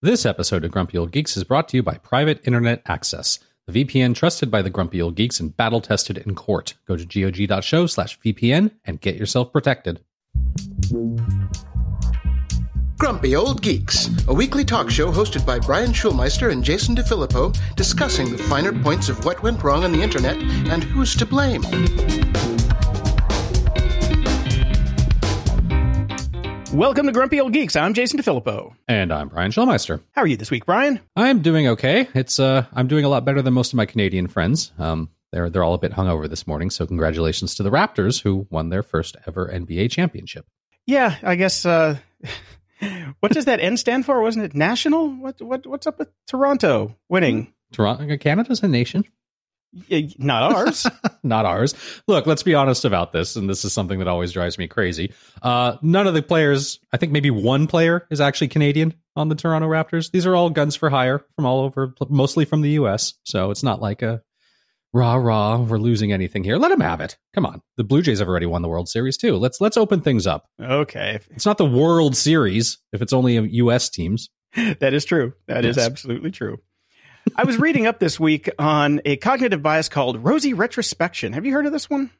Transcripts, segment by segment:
This episode of Grumpy Old Geeks is brought to you by Private Internet Access, the VPN trusted by the Grumpy Old Geeks and battle tested in court. Go to gog.show slash VPN and get yourself protected. Grumpy Old Geeks, a weekly talk show hosted by Brian Schulmeister and Jason DeFilippo, discussing the finer points of what went wrong on the internet and who's to blame. Welcome to Grumpy Old Geeks. I'm Jason DeFilippo. And I'm Brian Schulmeister. How are you this week, Brian? I'm doing okay. It's uh, I'm doing a lot better than most of my Canadian friends. Um, they're they're all a bit hungover this morning, so congratulations to the Raptors who won their first ever NBA championship. Yeah, I guess. Uh, what does that N stand for? Wasn't it national? What what what's up with Toronto winning? Toronto, Canada's a nation. Not ours. not ours. Look, let's be honest about this, and this is something that always drives me crazy. Uh, none of the players, I think maybe one player is actually Canadian on the Toronto Raptors. These are all guns for hire from all over, mostly from the U.S. So it's not like a rah rah. We're losing anything here. Let them have it. Come on, the Blue Jays have already won the World Series too. Let's let's open things up. okay, It's not the World Series if it's only U.S. teams. that is true. That is Yes. absolutely true. I was reading up this week on a cognitive bias called rosy retrospection. Have you heard of this one?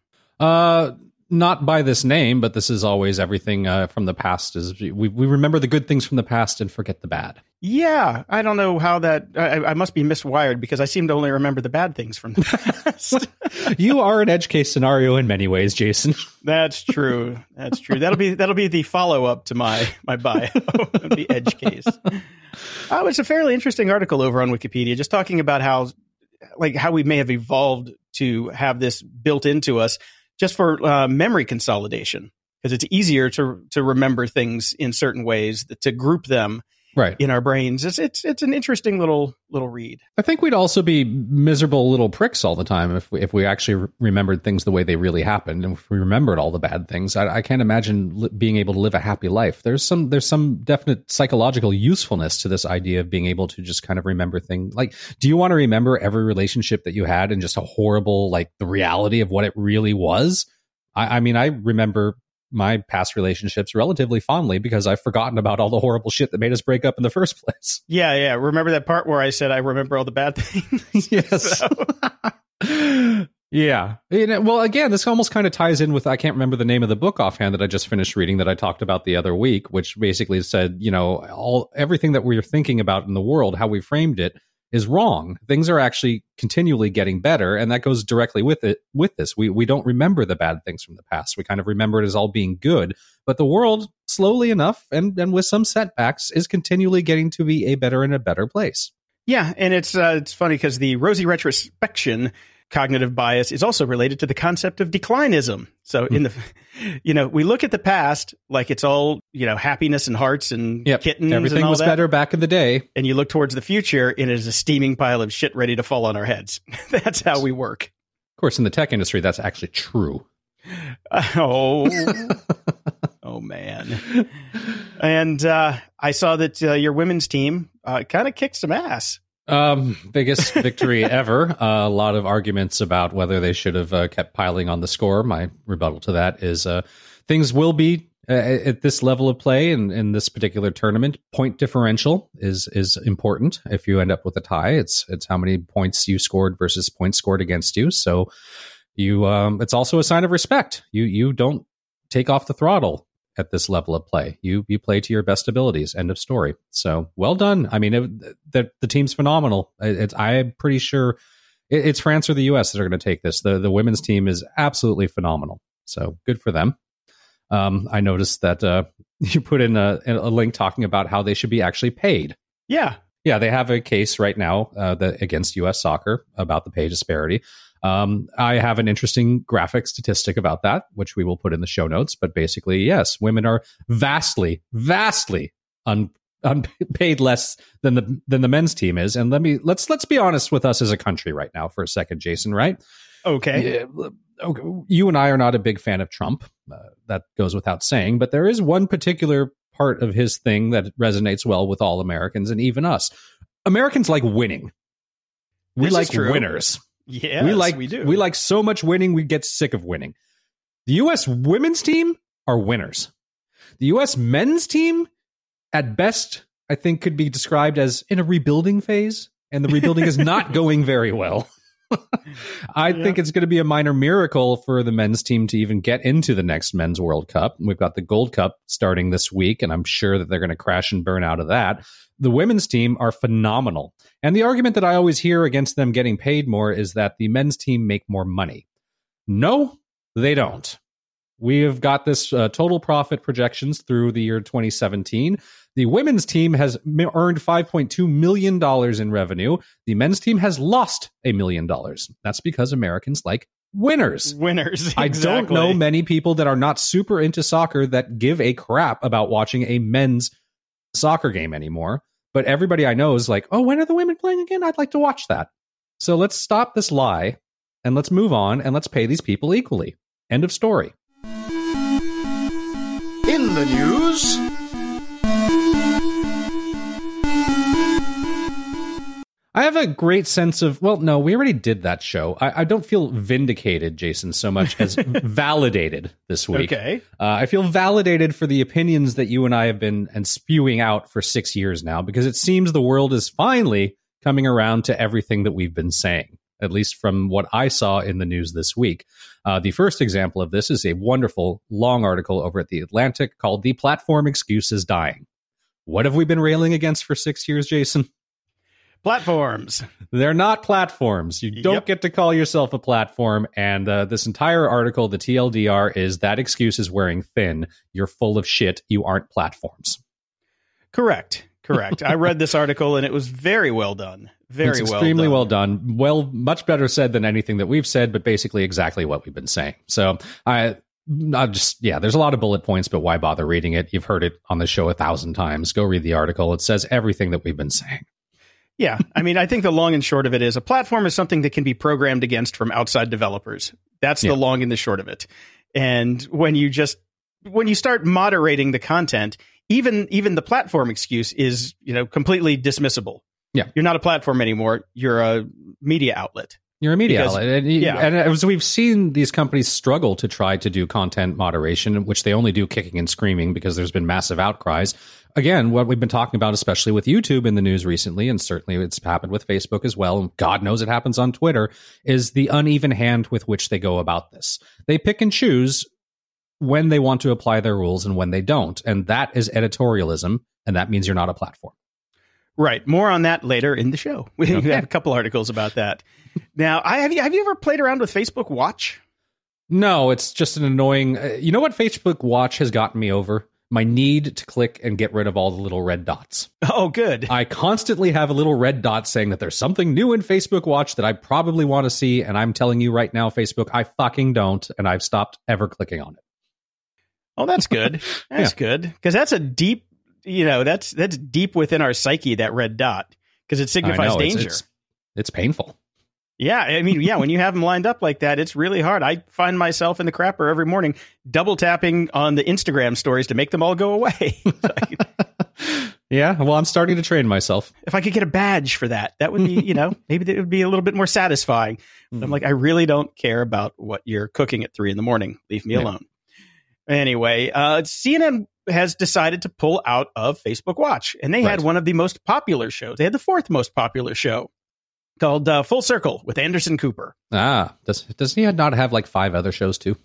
Uh, not by this name, but this is always everything uh, from the past. Is we we remember the good things from the past and forget the bad. Yeah, I don't know how that. I, I must be miswired because I seem to only remember the bad things from the past. you are an edge case scenario in many ways, Jason. That's true. That's true. That'll be that'll be the follow up to my my bio, the edge case. Oh, it's a fairly interesting article over on Wikipedia, just talking about how like how we may have evolved to have this built into us just for uh, memory consolidation because it's easier to to remember things in certain ways to group them Right. in our brains. It's it's it's an interesting little little read. I think we'd also be miserable little pricks all the time if we, if we actually re- remembered things the way they really happened, and if we remembered all the bad things. I, I can't imagine li- being able to live a happy life. There's some there's some definite psychological usefulness to this idea of being able to just kind of remember things. Like, do you want to remember every relationship that you had and just a horrible like the reality of what it really was? I, I mean, I remember my past relationships relatively fondly because I've forgotten about all the horrible shit that made us break up in the first place. Yeah, yeah. Remember that part where I said I remember all the bad things? Yes. Yeah. You uh, well, again, this almost kind of ties in with I can't remember the name of the book offhand that I just finished reading that I talked about the other week, which basically said, you know, all everything that we're thinking about in the world, how we framed it, is wrong. Things are actually continually getting better, and that goes directly with it. With this, we we don't remember the bad things from the past. We kind of remember it as all being good, but the world, slowly enough, and and with some setbacks, is continually getting to be a better and a better place. Yeah, and it's uh, it's funny because the rosy retrospection cognitive bias is also related to the concept of declinism. So in the, you know, we look at the past like it's all you know happiness and hearts and Yep, kittens. everything and all was that. better back in the day. And you look towards the future, and it is a steaming pile of shit ready to fall on our heads. That's how we work. Of course, in the tech industry, that's actually true. Oh, oh man! And uh, I saw that uh, your women's team uh, kind of kicked some ass. Um, biggest victory ever. Uh, a lot of arguments about whether they should have uh, kept piling on the score. My rebuttal to that is uh, things will be uh, at this level of play and in this particular tournament. Point differential is is important. If you end up with a tie, it's it's how many points you scored versus points scored against you. So you, um, it's also a sign of respect. You you don't take off the throttle at this level of play. You you play to your best abilities. End of story. So well done. I mean, it, the the team's phenomenal. It, it's I'm pretty sure it, it's France or the U.S. that are going to take this. The the women's team is absolutely phenomenal. So good for them. Um, I noticed that uh, you put in a, a link talking about how they should be actually paid. Yeah, Yeah, they have a case right now uh, that against U.S. soccer about the pay disparity. Um, I have an interesting graphic statistic about that, which we will put in the show notes. But basically, yes, women are vastly, vastly un, unpaid less than the than the men's team is. And let me let's let's be honest with us as a country right now for a second, Jason. Right? okay. Yeah, okay, you and I are not a big fan of Trump. Uh, that goes without saying. But there is one particular part of his thing that resonates well with all Americans and even us. Americans like winning. We This like winners. Yes, we like we do. we like so much winning we get sick of winning. The US women's team are winners. The US men's team at best I think could be described as in a rebuilding phase, and the rebuilding is not going very well. I yeah. think it's going to be a minor miracle for the men's team to even get into the next men's World Cup. We've got the Gold Cup starting this week, and I'm sure that they're going to crash and burn out of that. The women's team are phenomenal. And the argument that I always hear against them getting paid more is that the men's team make more money. No, they don't. We have got this uh, total profit projections through the year 2017. The women's team has earned $5.2 million in revenue. The men's team has lost a million dollars. That's because Americans like winners. Winners. Exactly. I don't know many people that are not super into soccer that give a crap about watching a men's soccer game anymore. But everybody I know is like, oh, when are the women playing again? I'd like to watch that. So let's stop this lie and let's move on and let's pay these people equally. End of story. In the news. I have a great sense of, well, no, we already did that show. I, I don't feel vindicated, Jason, so much as validated this week. Okay. Uh, I feel validated for the opinions that you and I have been and spewing out for six years now, because it seems the world is finally coming around to everything that we've been saying, at least from what I saw in the news this week. Uh, the first example of this is a wonderful long article over at The Atlantic called The Platform Excuse is Dying. What have we been railing against for six years, Jason? Platforms. They're not platforms. You don't yep. get to call yourself a platform. And uh, this entire article, the TLDR, is that excuse is wearing thin. You're full of shit. You aren't platforms. Correct. Correct. I read this article and it was very well done. Very it's well extremely done. well done. Well, much better said than anything that we've said, but basically exactly what we've been saying. So I, I just yeah, there's a lot of bullet points, but why bother reading it? You've heard it on the show a thousand times. Go read the article. It says everything that we've been saying. Yeah. I mean, I think the long and short of it is a platform is something that can be programmed against from outside developers. That's yeah. the long and the short of it. And when you just when you start moderating the content, even even the platform excuse is, you know, completely dismissible. Yeah. You're not a platform anymore. You're a media outlet. You're a media because, outlet. And, yeah. and as we've seen these companies struggle to try to do content moderation, which they only do kicking and screaming because there's been massive outcries again, what we've been talking about, especially with YouTube in the news recently, and certainly it's happened with Facebook as well, and God knows it happens on Twitter, is the uneven hand with which they go about this. They pick and choose when they want to apply their rules and when they don't. And that is editorialism, and that means you're not a platform. Right. More on that later in the show. We okay. have a couple articles about that. now, I have you have you ever played around with Facebook Watch? No, it's just an annoying. Uh, you know what Facebook Watch has gotten me over? my need to click and get rid of all the little red dots. Oh, good. I constantly have a little red dot saying that there's something new in Facebook Watch that I probably want to see. And I'm telling you right now, Facebook, I fucking don't. And I've stopped ever clicking on it. Oh, that's good. That's yeah. good. Because that's a deep, you know, that's that's deep within our psyche, that red dot, because it signifies know, danger. It's, it's, it's painful. Yeah, I mean, yeah, when you have them lined up like that, it's really hard. I find myself in the crapper every morning, double tapping on the Instagram stories to make them all go away. yeah, well, I'm starting to train myself. If I could get a badge for that, that would be, you know, maybe it would be a little bit more satisfying. I'm like, I really don't care about what you're cooking at three in the morning. Leave me yeah. alone. Anyway, uh, CNN has decided to pull out of Facebook Watch, and they right. had one of the most popular shows. They had the fourth most popular show called uh, Full Circle with Anderson Cooper. Ah, does does he not have like five other shows too?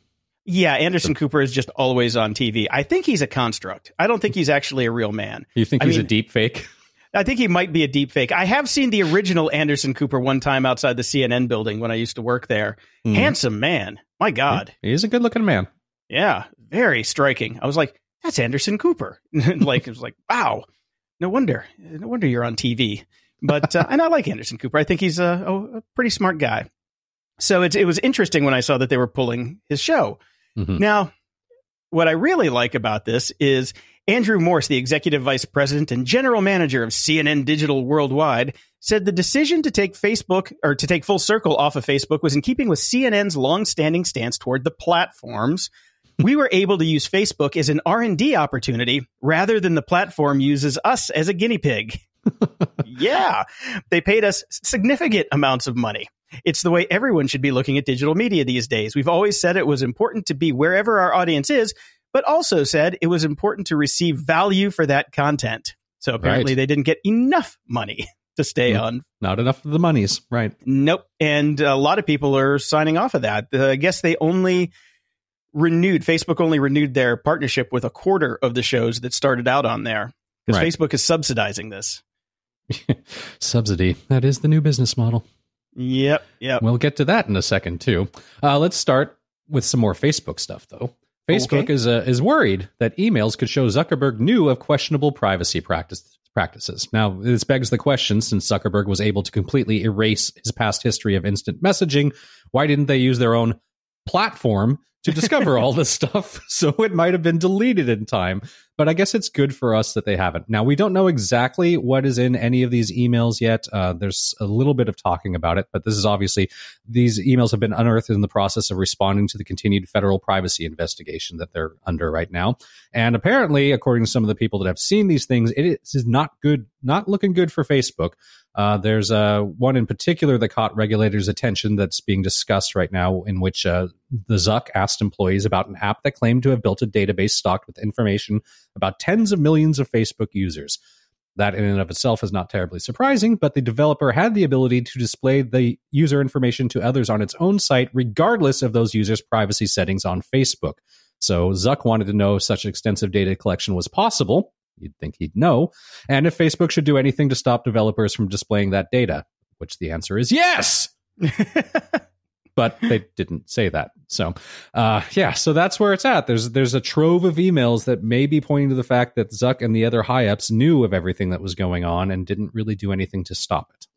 Yeah, Anderson so, Cooper is just always on TV. I think he's a construct. I don't think he's actually a real man. You think I he's mean, a deep fake? I think he might be a deep fake. I have seen the original Anderson Cooper one time outside the CNN building when I used to work there. Mm-hmm. Handsome man. My God. He's a good looking man. Yeah, very striking. I was like, that's Anderson Cooper. like, it was like, wow. No wonder. No wonder you're on TV. But uh, and I like Anderson Cooper. I think he's a, a, a pretty smart guy. So it, it was interesting when I saw that they were pulling his show. Mm-hmm. Now, what I really like about this is Andrew Morse, the executive vice president and general manager of CNN Digital Worldwide, said the decision to take Facebook or to take Full Circle off of Facebook was in keeping with CNN's long-standing stance toward the platforms. We were able to use Facebook as an R&D opportunity rather than the platform uses us as a guinea pig yeah, they paid us significant amounts of money. It's the way everyone should be looking at digital media these days. We've always said it was important to be wherever our audience is, but also said it was important to receive value for that content. So apparently Right. they didn't get enough money to stay on. Not enough of the monies, right? Nope. And a lot of people are signing off of that. Uh, I guess they only renewed, Facebook only renewed their partnership with a quarter of the shows that started out on there because Right. Facebook is subsidizing this. Subsidy. That is the new business model. Yep. Yep. We'll get to that in a second too. Uh, let's start with some more Facebook stuff, though. Facebook Okay. is uh, is worried that emails could show Zuckerberg knew of questionable privacy practice, practices. Now, this begs the question: since Zuckerberg was able to completely erase his past history of instant messaging, why didn't they use their own platform to discover all this stuff? So it might have been deleted in time. But I guess it's good for us that they haven't. Now, we don't know exactly what is in any of these emails yet. Uh, there's a little bit of talking about it, but this is obviously these emails have been unearthed in the process of responding to the continued federal privacy investigation that they're under right now. And apparently, according to some of the people that have seen these things, it is not good, not looking good for Facebook. Uh, there's uh, one in particular that caught regulators' attention that's being discussed right now, in which uh, the Zuck asked employees about an app that claimed to have built a database stocked with information about tens of millions of Facebook users. That in and of itself is not terribly surprising, but the developer had the ability to display the user information to others on its own site, regardless of those users' privacy settings on Facebook. So Zuck wanted to know if such extensive data collection was possible. You'd think he'd know. And if Facebook should do anything to stop developers from displaying that data, which the answer is yes but they didn't say that. So, uh, yeah, so that's where it's at. There's there's a trove of emails that may be pointing to the fact that Zuck and the other high ups knew of everything that was going on and didn't really do anything to stop it.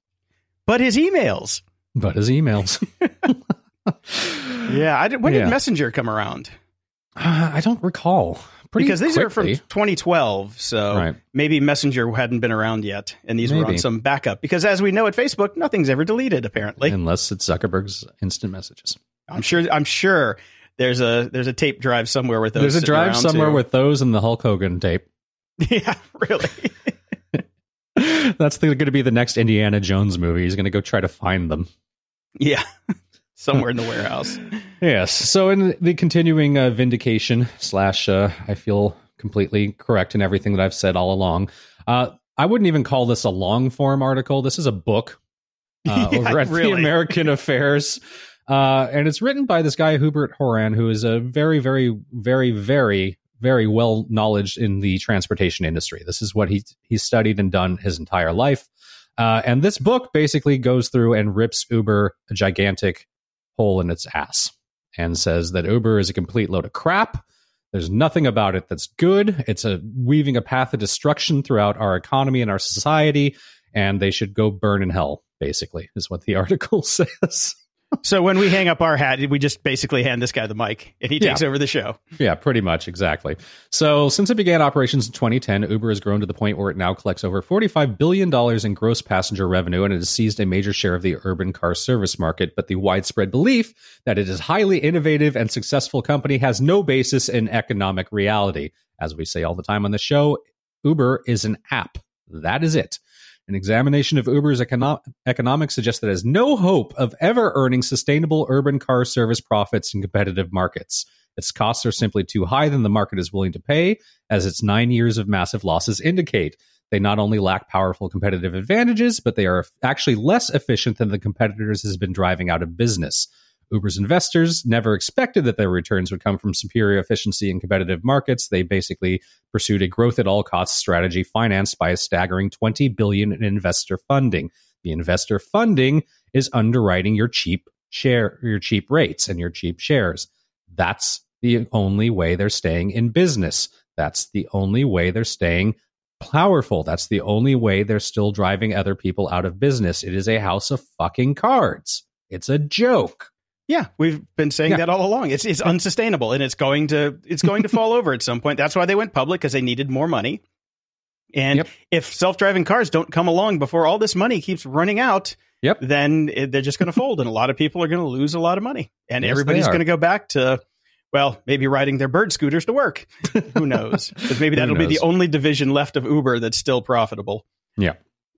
but his emails. But his emails, Yeah. I did, when Yeah. did Messenger come around? Uh, I don't recall. Pretty because these are from 2012. So Right. maybe Messenger hadn't been around yet. And these were on some backup. Because as we know at Facebook, nothing's ever deleted, apparently. unless it's Zuckerberg's instant messages. I'm sure I'm sure there's a there's a tape drive somewhere with those. There's a drive somewhere too. with those and the Hulk Hogan tape. Yeah, really. That's going to be the next Indiana Jones movie. He's going to go try to find them. yeah. somewhere in the warehouse. Yes. So, in the continuing uh, vindication slash, uh, I feel completely correct in everything that I've said all along. Uh, I wouldn't even call this a long form article. This is a book uh, Yeah, over at the. American Affairs. Uh, and it's written by this guy, Hubert Horan, who is a very, very, very, very, very well knowledge in the transportation industry. This is what he he's studied and done his entire life. Uh, and this book basically goes through and rips Uber a gigantic hole in its ass and says that Uber is a complete load of crap. There's nothing about it that's good. It's a weaving a path of destruction throughout our economy and our society, and they should go burn in hell. Basically, is what the article says. So when we hang up our hat, we just basically hand this guy the mic and he Yeah. takes over the show. Yeah, pretty much, exactly. So, since it began operations in 2010, Uber has grown to the point where it now collects over $45 billion in gross passenger revenue and it has seized a major share of the urban car service market. But the widespread belief that it is highly innovative and successful company has no basis in economic reality. As we say all the time on the show, Uber is an app. That is it. An examination of Uber's econo- economics suggests that it has no hope of ever earning sustainable urban car service profits in competitive markets. Its costs are simply too high than the market is willing to pay, as its nine years of massive losses indicate. They not only lack powerful competitive advantages, but they are actually less efficient than the competitors has been driving out of business. Uber's investors never expected that their returns would come from superior efficiency in competitive markets. They basically pursued a growth at all costs strategy financed by a staggering 20 billion in investor funding. The investor funding is underwriting your cheap share your cheap rates and your cheap shares. That's the only way they're staying in business. That's the only way they're staying powerful. That's the only way they're still driving other people out of business. It is a house of fucking cards. It's a joke. Yeah, we've been saying Yeah. that all along. It's it's unsustainable and it's going to it's going to fall over at some point. That's why they went public because they needed more money. And Yep. if self-driving cars don't come along before all this money keeps running out, Yep. then it, they're just going to fold and a lot of people are going to lose a lot of money. And Yes, everybody's going to go back to well, maybe riding their bird scooters to work. Who knows? Because maybe that'll be the only division left of Uber that's still profitable. Yeah.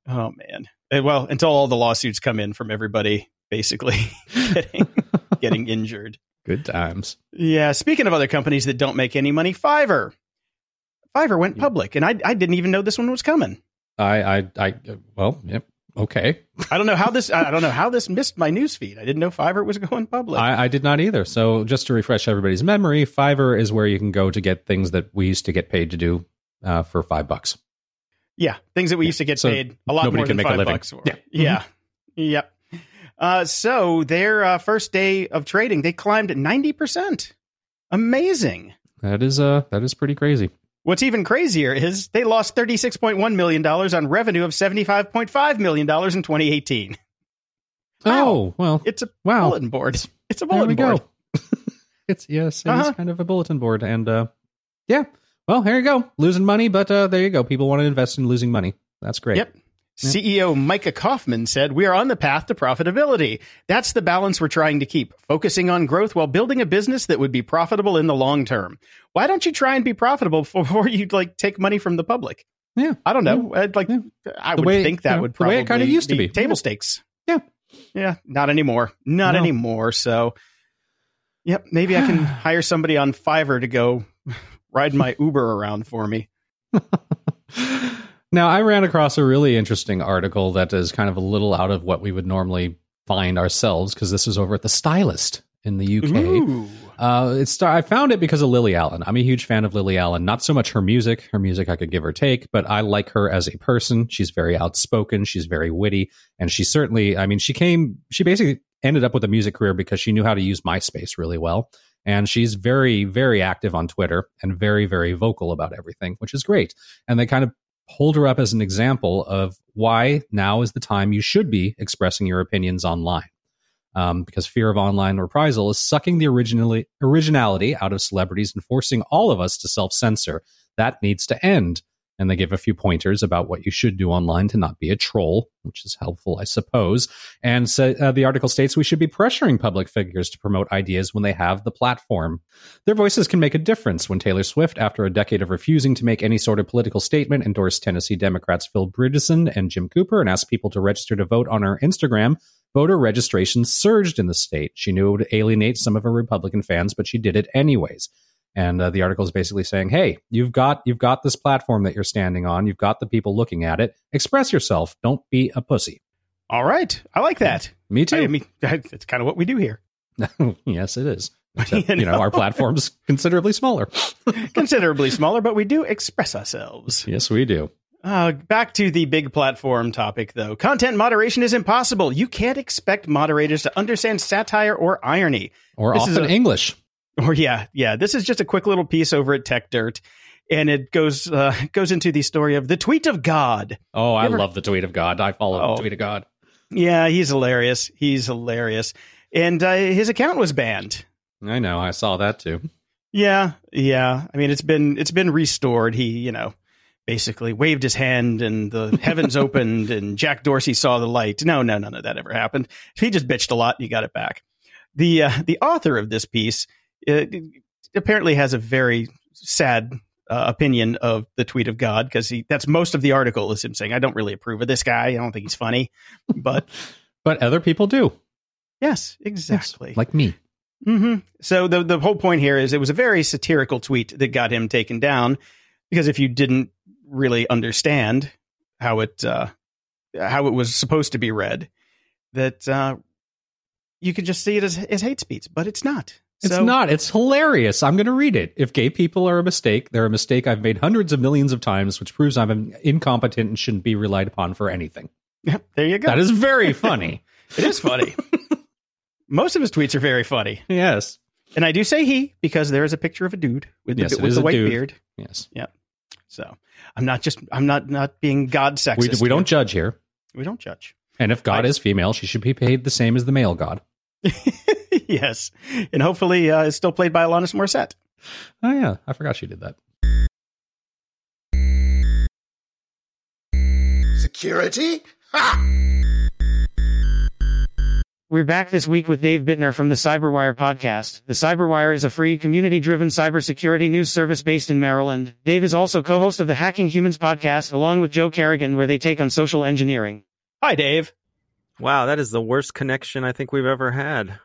Oh man. And, well, until all the lawsuits come in from everybody basically getting injured. Good times. Yeah. Speaking of other companies that don't make any money, Fiverr. Fiverr went public, and I I didn't even know this one was coming. I, I, I, well, yep, okay. I don't know how this I don't know how this missed my newsfeed. I didn't know Fiverr was going public. I, I did not either. So just to refresh everybody's memory, Fiverr is where you can go to get things that we used to get paid to do uh, for five bucks. yeah, things that we used to get So paid a lot more can than five bucks for. Yeah. yeah, yep. Uh, so their uh, first day of trading, they climbed ninety percent. Amazing. That is uh that is pretty crazy. What's even crazier is they lost $36.1 million on revenue of $75.5 million in 2018. Wow. Oh well, It's a wow. bulletin board. It's a bulletin board. it's yes, it is Uh-huh. kind of a bulletin board, and uh, yeah. Well, here you go, losing money, but uh, there you go. People want to invest in losing money. That's great. Yep. CEO Micha Kaufman said, We are on the path to profitability. That's the balance we're trying to keep, focusing on growth while building a business that would be profitable in the long term. Why don't you try and be profitable before you like take money from the public? Yeah. I don't know. I'd like Yeah. I The would way- think that you know, would the way probably it kinda used to be. table Yeah. stakes. Yeah. Yeah. Not anymore. Not No. anymore. So Yep, maybe I can hire somebody on Fiverr to go ride my Uber around for me. now, I ran across a really interesting article that is kind of a little out of what we would normally find ourselves because this is over at the Stylist in the UK. Uh, it's I found it because of Lily Allen. I'm a huge fan of Lily Allen. Not so much her music. Her music I could give or take, but I like her as a person. She's very outspoken. She's very witty, and she certainly. I mean, she came. She basically ended up with a music career because she knew how to use MySpace really well, and she's very, very active on Twitter and very, very vocal about everything, which is great. And they kind of hold her up as an example of why now is the time you should be expressing your opinions online um, because fear of online reprisal is sucking the originality out of celebrities and forcing all of us to self censor. That needs to end. And they give a few pointers about what you should do online to not be a troll, which is helpful, I suppose. And so, uh, the article states we should be pressuring public figures to promote ideas when they have the platform. Their voices can make a difference when Taylor Swift, after a decade of refusing to make any sort of political statement, endorsed Tennessee Democrats Phil Bredesen and Jim Cooper and asked people to register to vote on her Instagram voter registration surged in the state. She knew it would alienate some of her Republican fans, but she did it anyways. And uh, the article is basically saying, "Hey, you've got you've got this platform that you're standing on. You've got the people looking at it. Express yourself. Don't be a pussy." All right. I like that. Me too. I mean, it's kind of what we do here. yes, it is. Except, You you know, know? our platform's considerably smaller. Considerably smaller, but we do express ourselves. yes, we do. Uh, back to the big platform topic, though. Content moderation is impossible. You can't expect moderators to understand satire or irony. Or This is often a- English. Or yeah, yeah. This is just a quick little piece over at Tech Dirt, and it goes uh, goes into the story of the tweet of God. Oh, I Ever- love the tweet of God. I follow Oh. the tweet of God. Yeah, he's hilarious. He's hilarious, and uh, his account was banned. I know. I saw that too. Yeah, yeah. I mean, it's been it's been restored. He, you know, basically waved his hand and the heavens opened and Jack Dorsey saw the light. No, no, none of that ever happened. He just bitched a lot and he got it back. The uh, the author of this piece apparently has a very sad uh, opinion of the tweet of God because he that's most of the article is him saying I don't really approve of this guy. I don't think he's funny, but But other people do. yes, Yes, exactly. like me. hmm So the the whole point here is it was a very satirical tweet that got him taken down because if you didn't really understand how it uh, how it was supposed to be read, that uh, you could just see it as, as hate speech, but it's not. It's So- not. It's hilarious. I'm going to read it. If gay people are a mistake, they're a mistake I've made hundreds of millions of times, which proves I'm incompetent and shouldn't be relied upon for anything. Yep, there you go. That is very funny. it is funny. Most of his tweets are very funny, yes. and I do say he because there is a picture of a dude with Yes, the, with the white dude. beard. Yes. Yep. So I'm not just I'm not not being God We, sexist. we don't judge here. we don't judge. And if God I- is female, she should be paid the same as the male God. yes, and hopefully uh, it's still played by Alanis Morissette. Oh, yeah. I forgot she did that. Security? Ha! We're back this week with Dave Bittner from the Cyberwire podcast. The Cyberwire is a free, community-driven cybersecurity news service based in Maryland. Dave is also co-host of the Hacking Humans podcast along with Joe Carrigan where they take on social engineering. Hi, Dave. Wow, that is the worst connection I think we've ever had.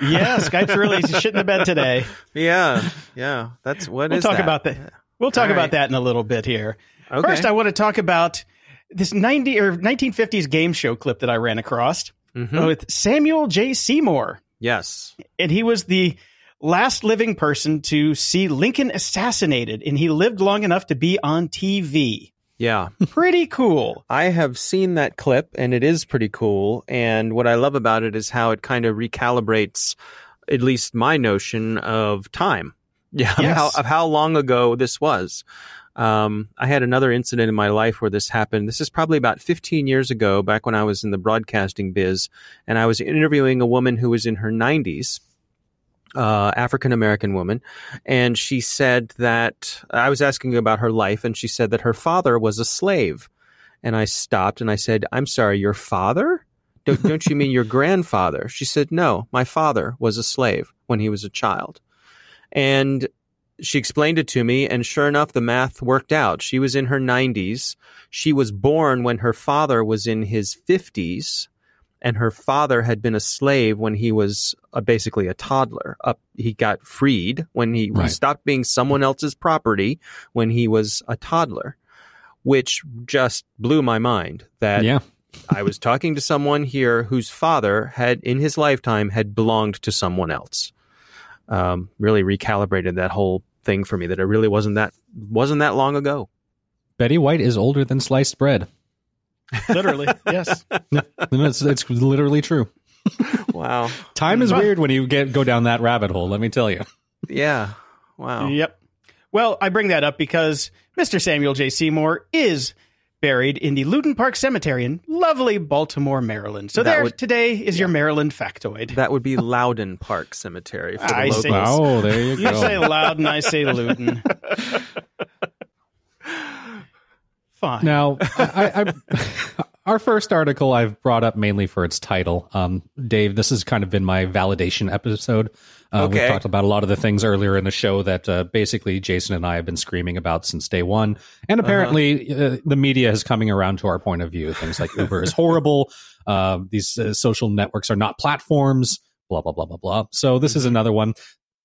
Yeah, Skype's really shit in the bed today. Yeah, yeah. That's what we'll is talk that? about that. We'll talk All about right. that in a little bit here. Okay. First, I want to talk about this 90 or 1950s game show clip that I ran across Mhm. with Samuel J. Seymour. Yes. And he was the last living person to see Lincoln assassinated, and he lived long enough to be on TV. Yeah. Pretty cool. I have seen that clip and it is pretty cool. And what I love about it is how it kind of recalibrates at least my notion of time. Yeah. of Yes. How, of how long ago this was. Um, I had another incident in my life where this happened. This is probably about 15 years ago, back when I was in the broadcasting biz, and I was interviewing a woman who was in her 90s, uh, African American woman, and she said that I was asking about her life, and she said that her father was a slave. And I stopped and I said, I'm sorry, your father? Don't, don't you mean your grandfather? She said, No, my father was a slave when he was a child. And she explained it to me, and sure enough, the math worked out. She was in her 90s. She was born when her father was in his 50s, and her father had been a slave when he was uh basically a toddler. Up, he got freed when he, he stopped being someone else's property when he was a toddler, which just blew my mind. That yeah. I was talking to someone here whose father had, in his lifetime, had belonged to someone else. Um, really recalibrated that whole thing for me. That it really wasn't that wasn't that long ago. Betty White is older than sliced bread. Literally, yes. it's, it's literally true. Wow. Time is weird when you get go down that rabbit hole. Let me tell you. Yeah. Wow. Yep. Well, I bring that up because Mr. Samuel J. Seymour is buried in the Luton Park Cemetery in lovely Baltimore, Maryland. So That there would- today is your Maryland factoid. That would be Loudon Park Cemetery for the I see. locals. Oh, there you go. you say Loudon, I say Luton. Fine. Now, I, I, our first article I've brought up mainly for its title. Um, Dave, this has kind of been my validation episode. Uh, We've talked about a lot of the things earlier in the show that uh, basically Jason and I have been screaming about since day one. And apparently, uh the media is coming around to our point of view. Things like Uber is horrible. Uh, these uh, social networks are not platforms. Blah blah blah blah blah. So this is another one.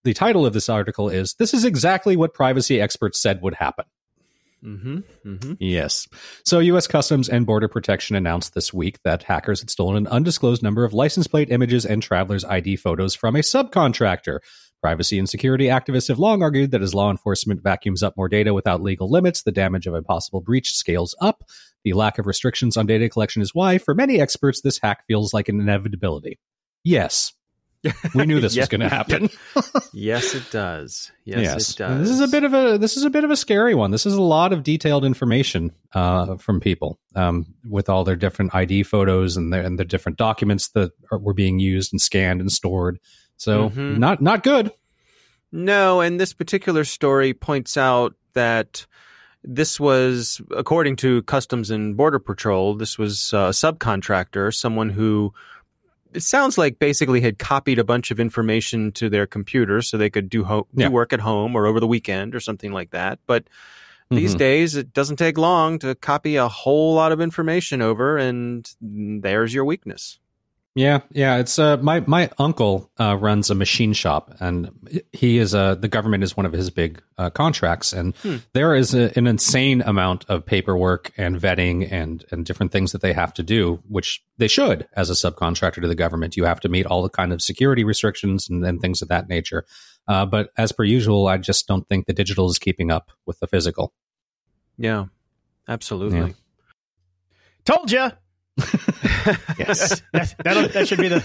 The title of this article is "This is exactly what privacy experts said would happen." Mm-hmm. Mm-hmm. Yes. So, U.S. Customs and Border Protection announced this week that hackers had stolen an undisclosed number of license plate images and travelers' ID photos from a subcontractor. Privacy and security activists have long argued that as law enforcement vacuums up more data without legal limits, the damage of a possible breach scales up. The lack of restrictions on data collection is why, for many experts, this hack feels like an inevitability. Yes. We knew this Yeah. was going to happen. Yes, it does. Yes, it does. This is a bit of a this is a bit of a scary one. This is a lot of detailed information uh, from people um, with all their different ID photos and their and the different documents that are, were being used and scanned and stored. So Mhm. not not good. No, and this particular story points out that this was, according to Customs and Border Patrol, this was a subcontractor, someone who it sounds like basically had copied a bunch of information to their computer so they could do, ho- Yeah. do work at home or over the weekend or something like that. But these Mhm. days, it doesn't take long to copy a whole lot of information over, and there's your weakness. Yeah, yeah. It's uh, my my uncle uh, runs a machine shop, and he is uh, the government is one of his big uh, contracts, and Hmm. there is a, an insane amount of paperwork and vetting and and different things that they have to do, which they should as a subcontractor to the government. You have to meet all the kind of security restrictions and, and things of that nature. Uh, but as per usual, I just don't think the digital is keeping up with the physical. Yeah, absolutely. Told you. yes, that, that'll- that should be the.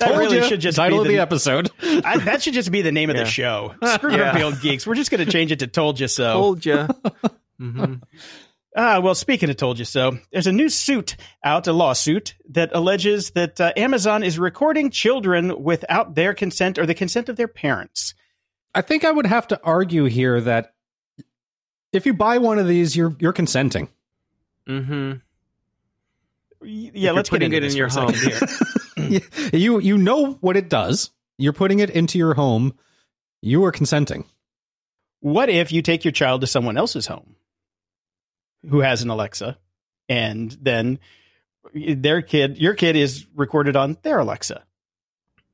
That really ya. should just title be of the, the episode. I, that should just be the name of Yeah. the show. Screw Yeah. Grumpy Geeks. We're just going to change it to "Told You So." Told you. hmm Ah, well, speaking of "Told You So," there's a new suit out, a lawsuit that alleges that uh, Amazon is recording children without their consent or the consent of their parents. I think I would have to argue here that if you buy one of these, you're you're consenting. hmm Y- Yeah, you're let's get putting into it in your home. here. you you know what it does. You're putting it into your home. You are consenting. What if you take your child to someone else's home who has an Alexa and then their kid, your kid is recorded on their Alexa?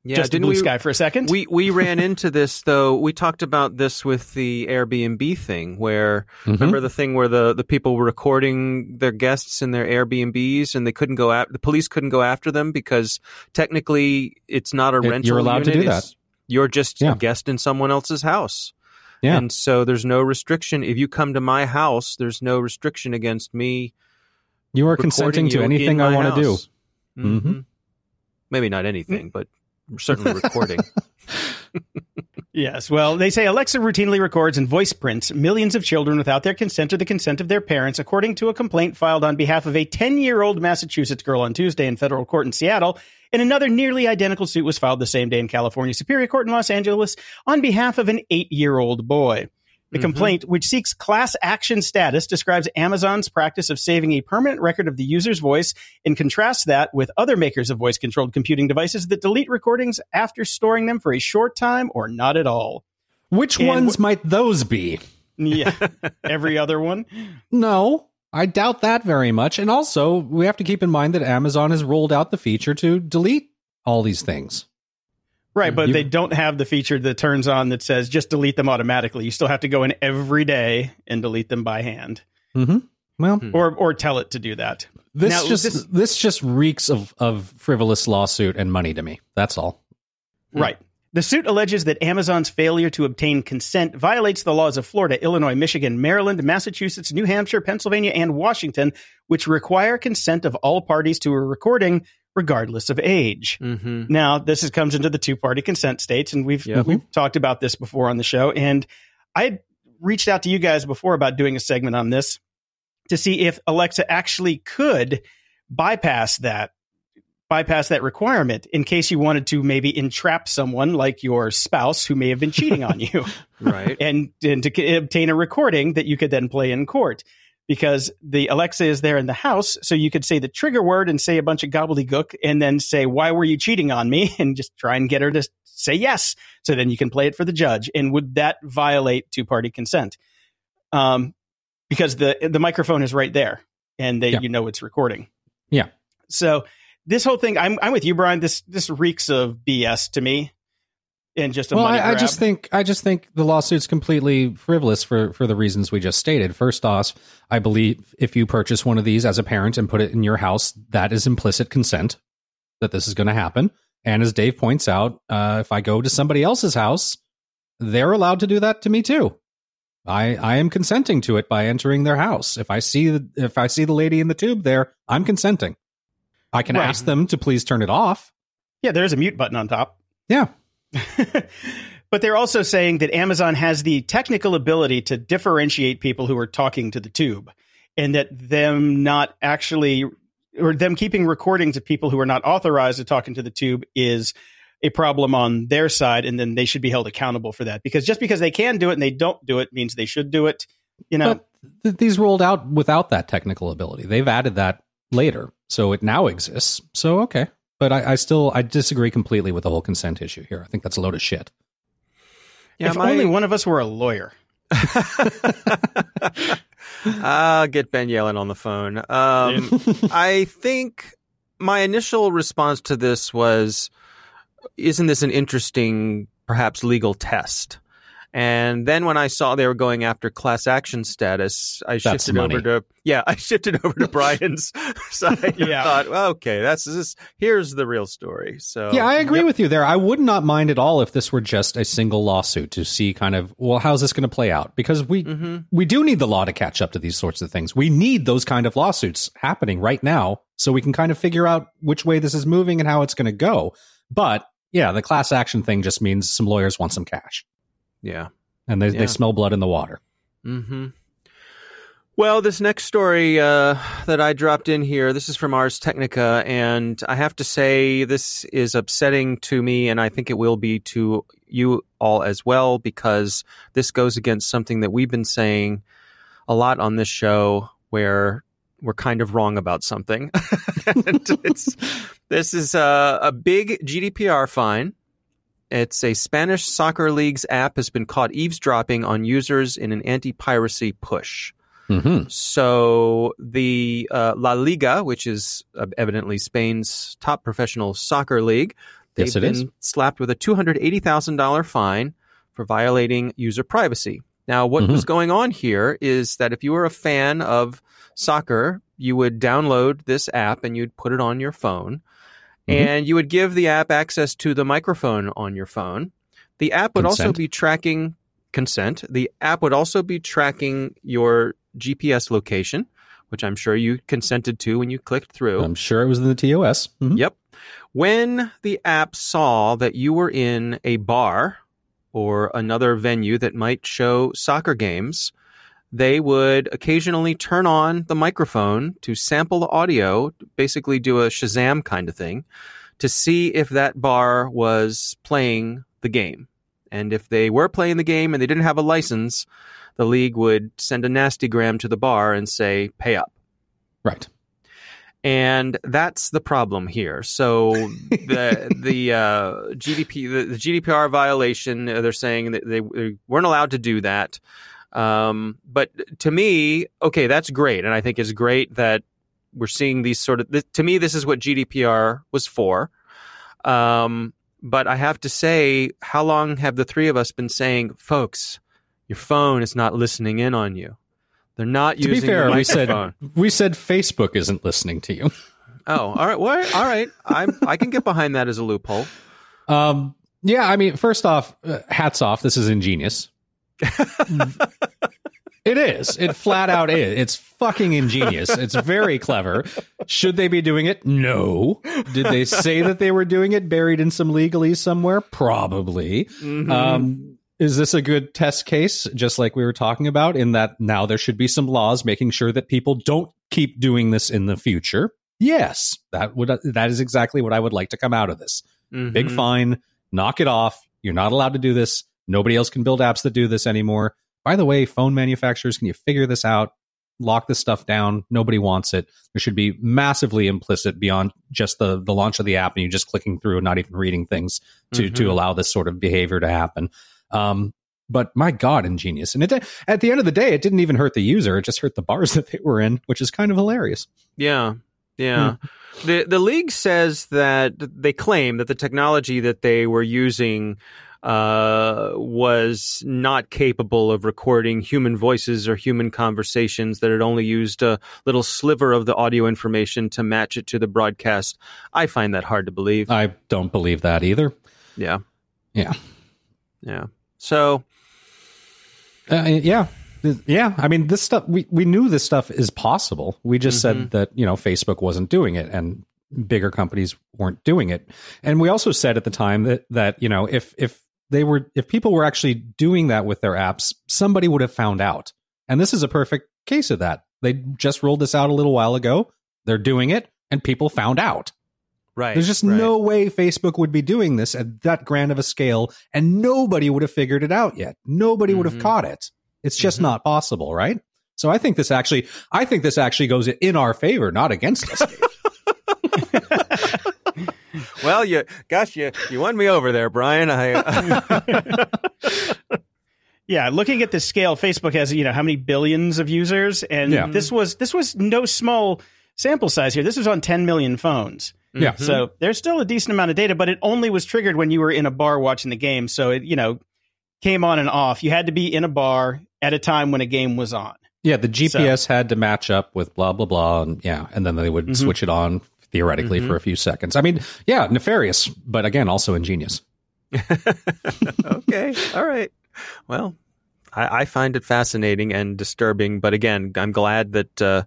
Yeah, just didn't blue we, sky for a second. We we ran into this though. We talked about this with the Airbnb thing, where Mhm. remember the thing where the the people were recording their guests in their Airbnbs and they couldn't go out. The police couldn't go after them because technically it's not a It- rental. you're allowed to do that. it's- You're just Yeah. a guest in someone else's house. Yeah. And so there's no restriction. If you come to my house, there's no restriction against me You are consenting to anything I want to do. house. Mhm. Maybe not anything, but certainly recording. Yes. Well, they say Alexa routinely records and voice prints millions of children without their consent or the consent of their parents, according to a complaint filed on behalf of a 10 year old Massachusetts girl on Tuesday in federal court in Seattle. And another nearly identical suit was filed the same day in California Superior Court in Los Angeles on behalf of an eight year old boy. The Mhm. complaint, which seeks class action status, describes Amazon's practice of saving a permanent record of the user's voice and contrasts that with other makers of voice controlled computing devices that delete recordings after storing them for a short time or not at all. Which And ones wh- might those be? Yeah. Every other one. No, I doubt that very much. And also, we have to keep in mind that Amazon has rolled out the feature to delete all these things. Right, but You- they don't have the feature that turns on that says just delete them automatically. You still have to go in every day and delete them by hand, Mm-hmm. Well, Hmm. or or tell it to do that. this Now, just this- this, just reeks of of frivolous lawsuit and money to me. That's all. Hmm. The suit alleges that Amazon's failure to obtain consent violates the laws of Florida, Illinois, Michigan, Maryland, Massachusetts, New Hampshire, Pennsylvania, and Washington, which require consent of all parties to a recording, regardless of age. hmm Now, this is, comes into the two party consent states, and we've Yep. we've talked about this before on the show. And I reached out to you guys before about doing a segment on this to see if Alexa actually could bypass that bypass that requirement in case you wanted to maybe entrap someone like your spouse who may have been cheating on you Right. and, and to obtain a recording that you could then play in court because the Alexa is there in the house. So you could say the trigger word and say a bunch of gobbledygook and then say, why were you cheating on me? And just try and get her to say yes. So then you can play it for the judge. And would that violate two party consent? Um, because the, the microphone is right there and they, Yeah. you know, it's recording. Yeah. So this whole thing, I'm, I'm with you, Brian. This, this reeks of BS to me. And just a well, I, I just think I just think the lawsuit's completely frivolous for for the reasons we just stated. First off, I believe if you purchase one of these as a parent and put it in your house, that is implicit consent that this is going to happen. And as Dave points out, uh, if I go to somebody else's house, they're allowed to do that to me too. I I am consenting to it by entering their house. If I see the, if I see the lady in the tube there, I'm consenting. I can Right. ask them to please turn it off. yeah, there's a mute button on top. Yeah. but they're also saying that Amazon has the technical ability to differentiate people who are talking to the tube and that them not actually or them keeping recordings of people who are not authorized to talking to the tube is a problem on their side and then they should be held accountable for that because just because they can do it and they don't do it means they should do it you know th- these rolled out without that technical ability. They've added that later, so it now exists. So okay, but I, I still I disagree completely with the whole consent issue here. I think that's a load of shit. Yeah, if my- only one of us were a lawyer I'll get Ben Yelin on the phone. Um, I think my initial response to this was, isn't this an interesting, perhaps legal test? And then when I saw they were going after class action status, I That's shifted money. over to yeah, I shifted over to Brian's side. and Yeah. thought, well, okay, that's this. Here's the real story. So yeah, I agree Yep. with you there. I would not mind at all if this were just a single lawsuit to see kind of well, how's this going to play out? Because we hmm we do need the law to catch up to these sorts of things. We need those kind of lawsuits happening right now so we can kind of figure out which way this is moving and how it's going to go. But yeah, the class action thing just means some lawyers want some cash yeah. and they, Yeah. they smell blood in the water. hmm Well, this next story uh, that I dropped in here, this is from Ars Technica, and I have to say this is upsetting to me, and I think it will be to you all as well, because this goes against something that we've been saying a lot on this show, where we're kind of wrong about something. this is a, a big GDPR fine. It's a Spanish soccer league's app has been caught eavesdropping on users in an anti-piracy push. Mm-hmm. So the uh, La Liga, which is uh, evidently Spain's top professional soccer league, they've Yes, it been is. slapped with a $280,000 fine for violating user privacy. Now, what Mhm. was going on here is that if you were a fan of soccer, you would download this app and you'd put it on your phone, Mhm. and you would give the app access to the microphone on your phone. The app would also be tracking consent. The app would also be tracking your GPS location, which I'm sure you consented to when you clicked through. I'm sure it was in the TOS. Mhm. Yep. When the app saw that you were in a bar or another venue that might show soccer games, they would occasionally turn on the microphone to sample the audio, basically do a Shazam kind of thing, to see if that bar was playing the game. And if they were playing the game and they didn't have a license, the league would send a nasty gram to the bar and say, pay up Right. and that's the problem here. So the the uh, GDP the, the GDPR violation, they're saying that they, they weren't allowed to do that. Um, but to me, okay, that's great, and I think it's great that we're seeing these sort of. Th- to me, this is what GDPR was for. Um, but I have to say, how long have the three of us been saying, folks, your phone is not listening in on you? They're not To be using fair, the we said we said Facebook isn't listening to you. Oh, all right. Well, all right. I I can get behind that as a loophole. Um, yeah, I mean, first off, uh, hats off. This is ingenious. it is. It flat out is. It's fucking ingenious. It's very clever. Should they be doing it? No. Did they say that they were doing it buried in some legalese somewhere? Probably. Mm-hmm. Um, is this a good test case, just like we were talking about, in that now there should be some laws making sure that people don't keep doing this in the future? Yes, that would that is exactly what I would like to come out of this. Big Mhm. fine, knock it off. You're not allowed to do this. Nobody else can build apps that do this anymore. By the way, phone manufacturers, can you figure this out? Lock this stuff down. Nobody wants it. There should be massively implicit beyond just the the launch of the app and you just clicking through and not even reading things to to Mhm. allow this sort of behavior to happen. Um, but my God, ingenious! And it at the end of the day, it didn't even hurt the user; it just hurt the bars that they were in, which is kind of hilarious. Yeah. Yeah. The the league says that they claim that the technology that they were using uh, was not capable of recording human voices or human conversations, that it only used a little sliver of the audio information to match it to the broadcast. I find that hard to believe. I don't believe that either. yeah. Yeah. Yeah. So, Uh, yeah. Yeah. I mean, this stuff, we, we knew this stuff is possible. We just said that, you know, Facebook wasn't doing it and bigger companies weren't doing it. And we also said at the time that, that, you know, if, if they were, if people were actually doing that with their apps, somebody would have found out. And this is a perfect case of that. They just rolled this out a little while ago. They're doing it and people found out. right. There's just right. no way Facebook would be doing this at that grand of a scale, and nobody would have figured it out yet. Nobody would have Mhm. caught it. It's just Mhm. not possible, right? So I think this actually, I think this actually goes in our favor, not against us. Dave. Well, you, gosh, you, you won me over there, Brian. I, Yeah, looking at the scale, Facebook has you know how many billions of users, and Yeah. this was this was no small sample size here. This was on 10 million phones, Yeah. Mm-hmm. so there's still a decent amount of data, but it only was triggered when you were in a bar watching the game. So it you know came on and off. You had to be in a bar at a time when a game was on. yeah, the GPS had to match up with blah blah blah, and yeah, and then they would Mhm. switch it on theoretically Mhm. for a few seconds. I mean, yeah, nefarious, but again, also ingenious. okay. All right. Well, I, I find it fascinating and disturbing, but again, I'm glad that uh,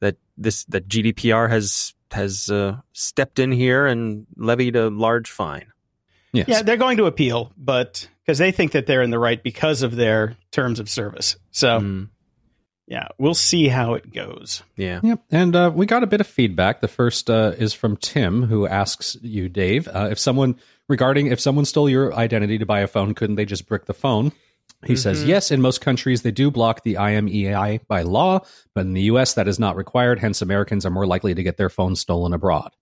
that this that GDPR has has uh, stepped in here and levied a large fine. Yes. Yeah, they're going to appeal, but because they think that they're in the right because of their terms of service. So Mm, yeah, we'll see how it goes. yeah. Yep. And uh, we got a bit of feedback. The first uh, is from Tim, who asks you, Dave, uh, if someone regarding if someone stole your identity to buy a phone, couldn't they just brick the phone? He says, Mhm. yes, in most countries they do block the IMEI by law, but in the US that is not required. Hence, Americans are more likely to get their phones stolen abroad.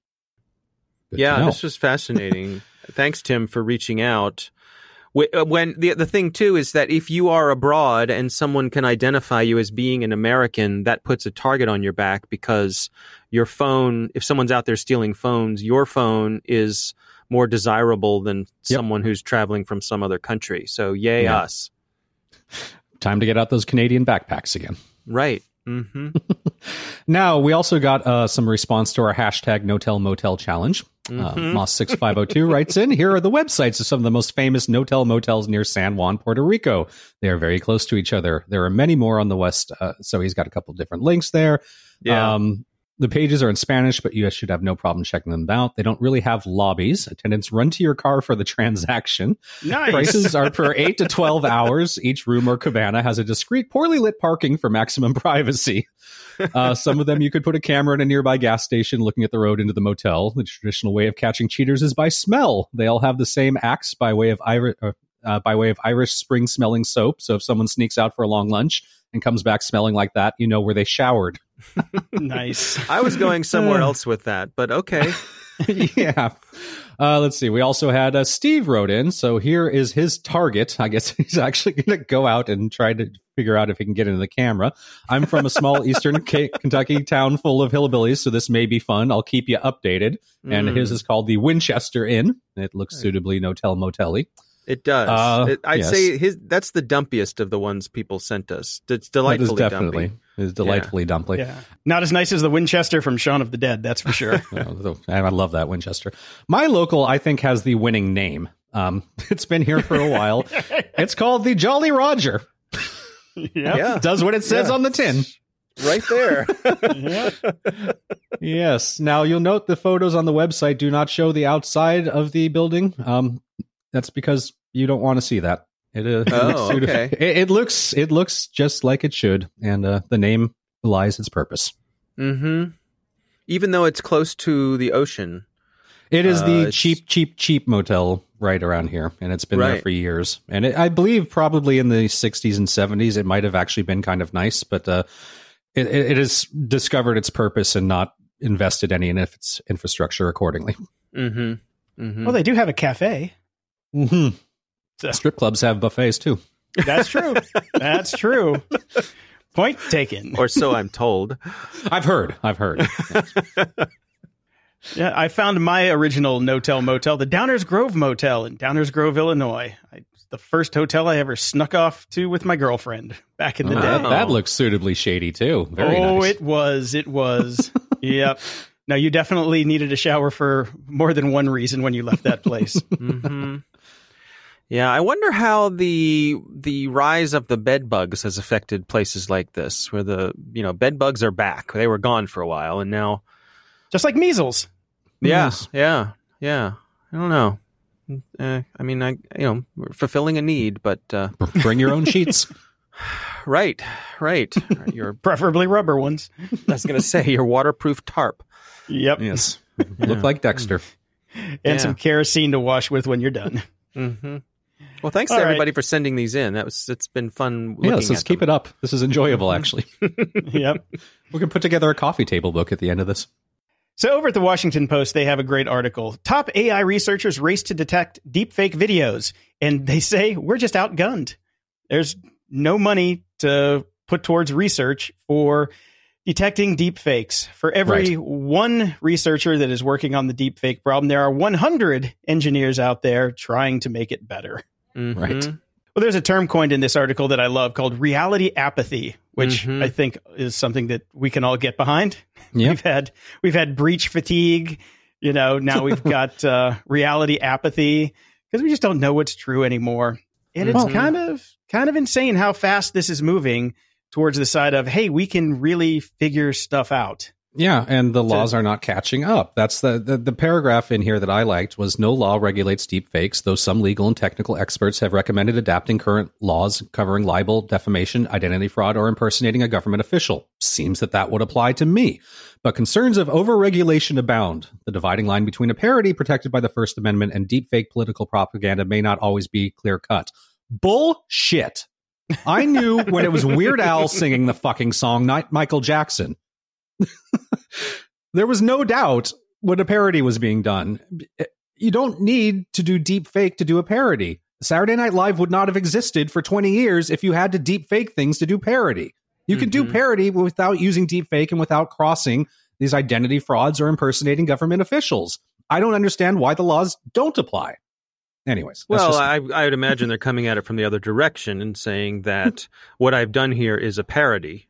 Good yeah, this was fascinating. Thanks, Tim, for reaching out. Uh, When the the thing too is that if you are abroad and someone can identify you as being an American, that puts a target on your back because your phone. If someone's out there stealing phones, your phone is more desirable than someone who's traveling from some other country. So yay Yeah. us. Time to get out those Canadian backpacks again. Right. hmm Now, we also got uh, some response to our hashtag no-tell motel challenge. Uh, Moss6502 writes in, here are the websites of some of the most famous no-tell motels near San Juan, Puerto Rico. They are very close to each other. There are many more on the west, uh, so he's got a couple different links there. Yeah. Um, the pages are in Spanish, but you should have no problem checking them out. They don't really have lobbies. Attendants run to your car for the transaction. Nice. Prices are per 8 to 12 hours. Each room or cabana has a discreet, poorly lit parking for maximum privacy. Uh, some of them you could put a camera in a nearby gas station looking at the road into the motel. The traditional way of catching cheaters is by smell. They all have the same axe by way of Irish, uh, uh, by way of Irish spring smelling soap. So if someone sneaks out for a long lunch and comes back smelling like that, you know where they showered. nice. I was going somewhere else with that, but okay. yeah. Uh, let's see. We also had uh, Steve wrote in. So here is his target. I guess he's actually going to go out and try to figure out if he can get into the camera. I'm from a small eastern K- Kentucky town full of hillbillies, so this may be fun. I'll keep you updated. And Mm. his is called the Winchester Inn. It looks suitably no-tell motelly. It does. Uh, It- I'd yes. say his that's the dumpiest of the ones people sent us. It's That is delightfully definitely dumpy. is delightfully dumpy. Yeah. Not as nice as the Winchester from Shaun of the Dead, that's for sure. I love that Winchester. My local, I think, has the winning name. Um, it's been here for a while. it's called the Jolly Roger. Yep. Yeah, Does what it says Yeah. on the tin. right there. Yep. Yes. Now you'll note the photos on the website do not show the outside of the building. Um, that's because you don't want to see that. It, uh, Oh, looks okay. It, it looks it looks just like it should, and uh, the name belies its purpose. hmm Even though it's close to the ocean. It is Uh, the it's- cheap, cheap, cheap motel right around here, and it's been there for years. And it, I believe probably in the 60s and 70s, it might have actually been kind of nice, but uh, it, it it has discovered its purpose and not invested any in its infrastructure accordingly. hmm hmm Well, they do have a cafe. Mm-hmm. So- Strip clubs have buffets too. That's true. That's true. Point taken. or so I'm told. I've heard. I've heard. Yeah, I found my original no-tell motel, the Downers Grove Motel in Downers Grove, Illinois. I, the first hotel I ever snuck off to with my girlfriend back in the Oh, day. that, that looks suitably shady too. Very oh, nice. it was. It was. yep. Now you definitely needed a shower for more than one reason when you left that place. hmm Yeah, I wonder how the the rise of the bed bugs has affected places like this, where the you know bed bugs are back. They were gone for a while, and now Just like measles. yeah, Yes. yeah, yeah. I don't know. Uh, I mean, I you know we're fulfilling a need, but uh, Bring your own sheets. right, right. Your Preferably rubber ones. I was gonna say your waterproof tarp. Yep. yes. Look like Dexter. And Yeah. some kerosene to wash with when you're done. hmm Well, thanks All to right. everybody for sending these in. That was it's been fun. Looking Yes, let's keep them. it up. This is enjoyable, actually. yep. we can put together a coffee table book at the end of this. So over at the Washington Post, they have a great article. Top AI researchers race to detect deepfake videos, and they say we're just outgunned. There's no money to put towards research for detecting deepfakes. For every Right. one researcher that is working on the deepfake problem, there are 100 engineers out there trying to make it better. Mhm. Right. Well, there's a term coined in this article that I love called reality apathy, which Mhm. I think is something that we can all get behind. Yep. We've had we've had breach fatigue, you know. Now we've got uh, reality apathy because we just don't know what's true anymore, and it's Mhm. kind of kind of insane how fast this is moving towards the side of hey, we can really figure stuff out. Yeah, and the laws are not catching up. That's the, the the paragraph in here that I liked was no law regulates deepfakes, though some legal and technical experts have recommended adapting current laws covering libel, defamation, identity fraud, or impersonating a government official. Seems that that would apply to me. But concerns of overregulation abound. The dividing line between a parody protected by the First Amendment and deepfake political propaganda may not always be clear cut. Bullshit. I knew when it was Weird Al singing the fucking song, not Michael Jackson there was no doubt when a parody was being done. You don't need to do deep fake to do a parody. Saturday Night Live would not have existed for 20 years if you had to deep fake things to do parody. You can do Mhm. parody without using deep fake and without crossing these identity frauds or impersonating government officials. I don't understand why the laws don't apply. Anyways, Well, just- I, I would imagine they're coming at it from the other direction and saying that what I've done here is a parody.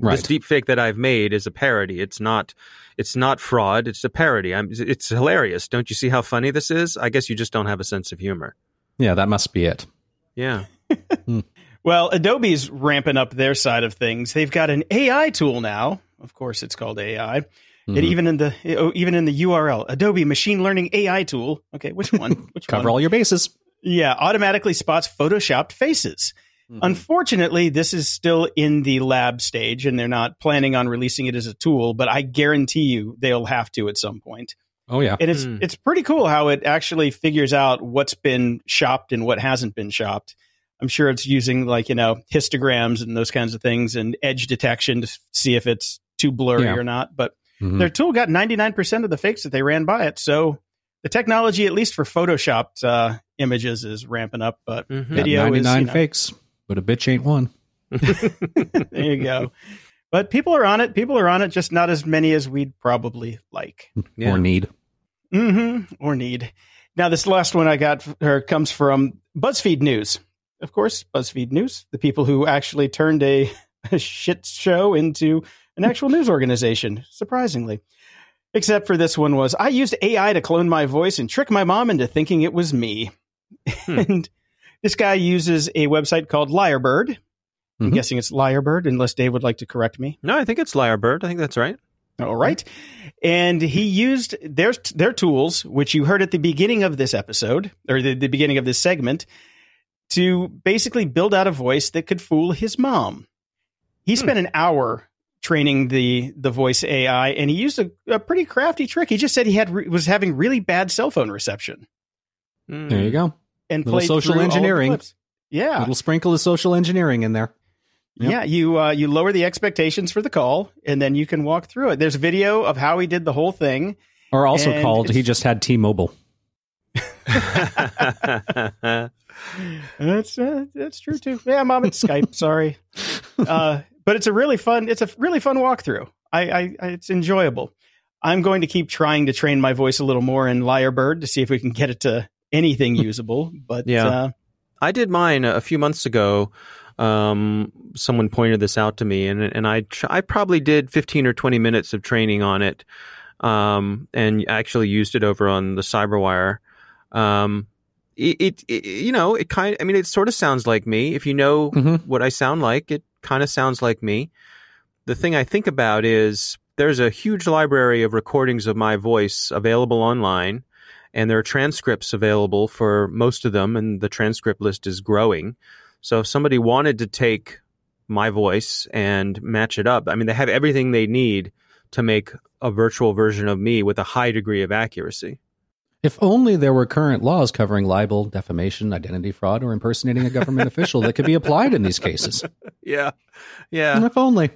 Right. This deep fake that I've made is a parody. It's not. It's not fraud. It's a parody. I'm. It's hilarious. Don't you see how funny this is? I guess you just don't have a sense of humor. yeah, that must be it. Yeah. Well, Adobe's ramping up their side of things. They've got an AI tool now. Of course, it's called AI. Mhm. And even in the oh, even in the URL, Adobe machine learning AI tool. Okay, which one? Which Cover one? all your bases. Yeah, automatically spots photoshopped faces. Unfortunately, this is still in the lab stage and they're not planning on releasing it as a tool, but I guarantee you they'll have to at some point. Oh yeah. And it's Hmm. it's pretty cool how it actually figures out what's been shopped and what hasn't been shopped. I'm sure it's using like, you know, histograms and those kinds of things and edge detection to see if it's too blurry Yeah. or not, but Mhm. their tool got 99% of the fakes that they ran by it. So the technology, at least for photoshopped uh, images, is ramping up. But Mhm. Got video is, 99 you know- fakes, but a bitch ain't one. there you go. But people are on it. People are on it, just not as many as we'd probably like Yeah. Or need. hmm or need. Now, this last one I got her comes from BuzzFeed News. Of course, BuzzFeed News, the people who actually turned a, a shit show into an actual news organization, surprisingly. Except for this one was I used AI to clone my voice and trick my mom into thinking it was me. Hmm. and this guy uses a website called Lyrebird. I'm Mhm. guessing it's Lyrebird, unless Dave would like to correct me. No, I think it's Lyrebird. I think that's right. All right. And he used their their tools, which you heard at the beginning of this episode, or the, the beginning of this segment, to basically build out a voice that could fool his mom. He spent an hour training the the voice AI, and he used a, a pretty crafty trick. He just said he had re- was having really bad cell phone reception, Mm. There you go. And Little played social through all the engineering. Yeah, Little sprinkle of social engineering in there. Yep. Yeah, you uh, you lower the expectations for the call, and then you can walk through it. There's video of how he did the whole thing. Or also called, he just had T-Mobile. That's uh, that's true too. Yeah, mom, it's Skype. Sorry, uh, but it's a really fun. It's a really fun walkthrough. I, I, I it's enjoyable. I'm going to keep trying to train my voice a little more in Lyrebird to see if we can get it to anything usable. But Yeah. uh, I did mine a few months ago. Um, someone pointed this out to me, and and I tr- I probably did fifteen or twenty minutes of training on it, um, and actually used it over on the CyberWire. Um, it, it, it you know it kind I mean it sort of sounds like me if you know Mhm. what I sound like. It kind of sounds like me. The thing I think about is there's a huge library of recordings of my voice available online, and there are transcripts available for most of them, and the transcript list is growing. So if somebody wanted to take my voice and match it up, I mean, they have everything they need to make a virtual version of me with a high degree of accuracy. If only there were current laws covering libel, defamation, identity fraud, or impersonating a government official that could be applied in these cases. Yeah, yeah. And if only.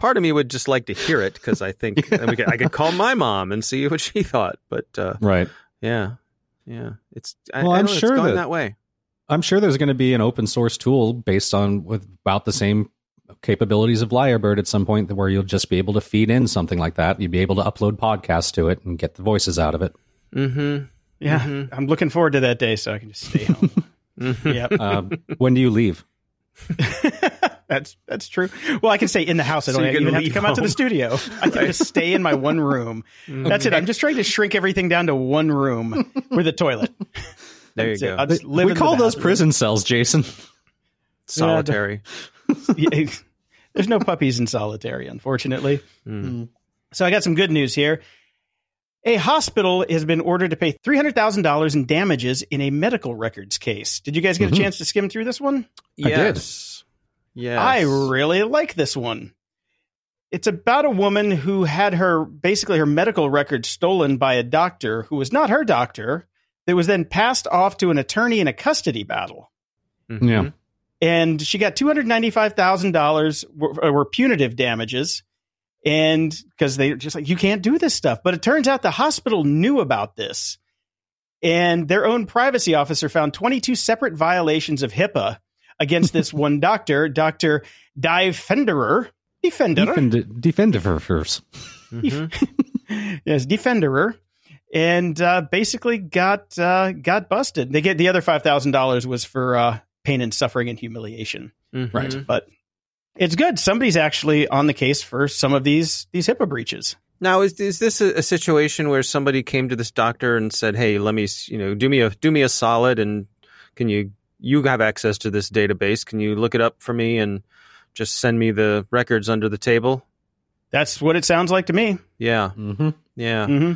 Part of me would just like to hear it because I think we could, I could call my mom and see what she thought. But uh, Right. Yeah, yeah, it's I, Well, I I'm don't sure it's going that- that way. I'm sure there's going to be an open source tool based on with about the same capabilities of Lyrebird at some point where you'll just be able to feed in something like that. You'd be able to upload podcasts to it and get the voices out of it. Mm-hmm. yeah, Mhm. I'm looking forward to that day so I can just stay home. mm-hmm. yep, Um, when do you leave? that's that's true. Well, I can stay in the house. I don't you can even have to leave come out to the studio. I can just stay in my one room. That's it. I'm just trying to shrink everything down to one room with a toilet. There you That's go. I'll just live we call those prison cells, Jason. Solitary. Yeah, There's no puppies in solitary, unfortunately. Mm. So I got some good news here. A hospital has been ordered to pay $300,000 in damages in a medical records case. Did you guys get Mhm. a chance to skim through this one? I did. Yes. Yes. I really like this one. It's about a woman who had her basically her medical records stolen by a doctor who was not her doctor, that was then passed off to an attorney in a custody battle. Mhm. Yeah. and she got two hundred ninety five thousand dollars were punitive damages, and because they just like you can't do this stuff. But it turns out the hospital knew about this, and their own privacy officer found twenty two separate violations of HIPAA against this one doctor, Doctor Defenderer. Defender, Defend, defenders. Mhm. yes, Defenderer. and uh, basically got uh, got busted. They get the other five thousand dollars was for uh, pain and suffering and humiliation. Mhm. Right. But it's good. Somebody's actually on the case for some of these these HIPAA breaches. Now, is is this a, a situation where somebody came to this doctor and said, "Hey, let me, you know, do me a do me a solid, and can you you have access to this database? Can you look it up for me and just send me the records under the table?" That's what it sounds like to me. Yeah, Mm-hmm. yeah. hmm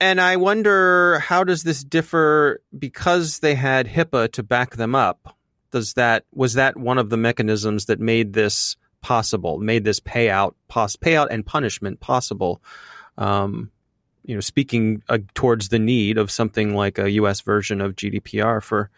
And I wonder how does this differ because they had HIPAA to back them up? Does that was that one of the mechanisms that made this possible, made this payout pos- payout and punishment possible? Um, you know, speaking uh, towards the need of something like a U.S. version of GDPR for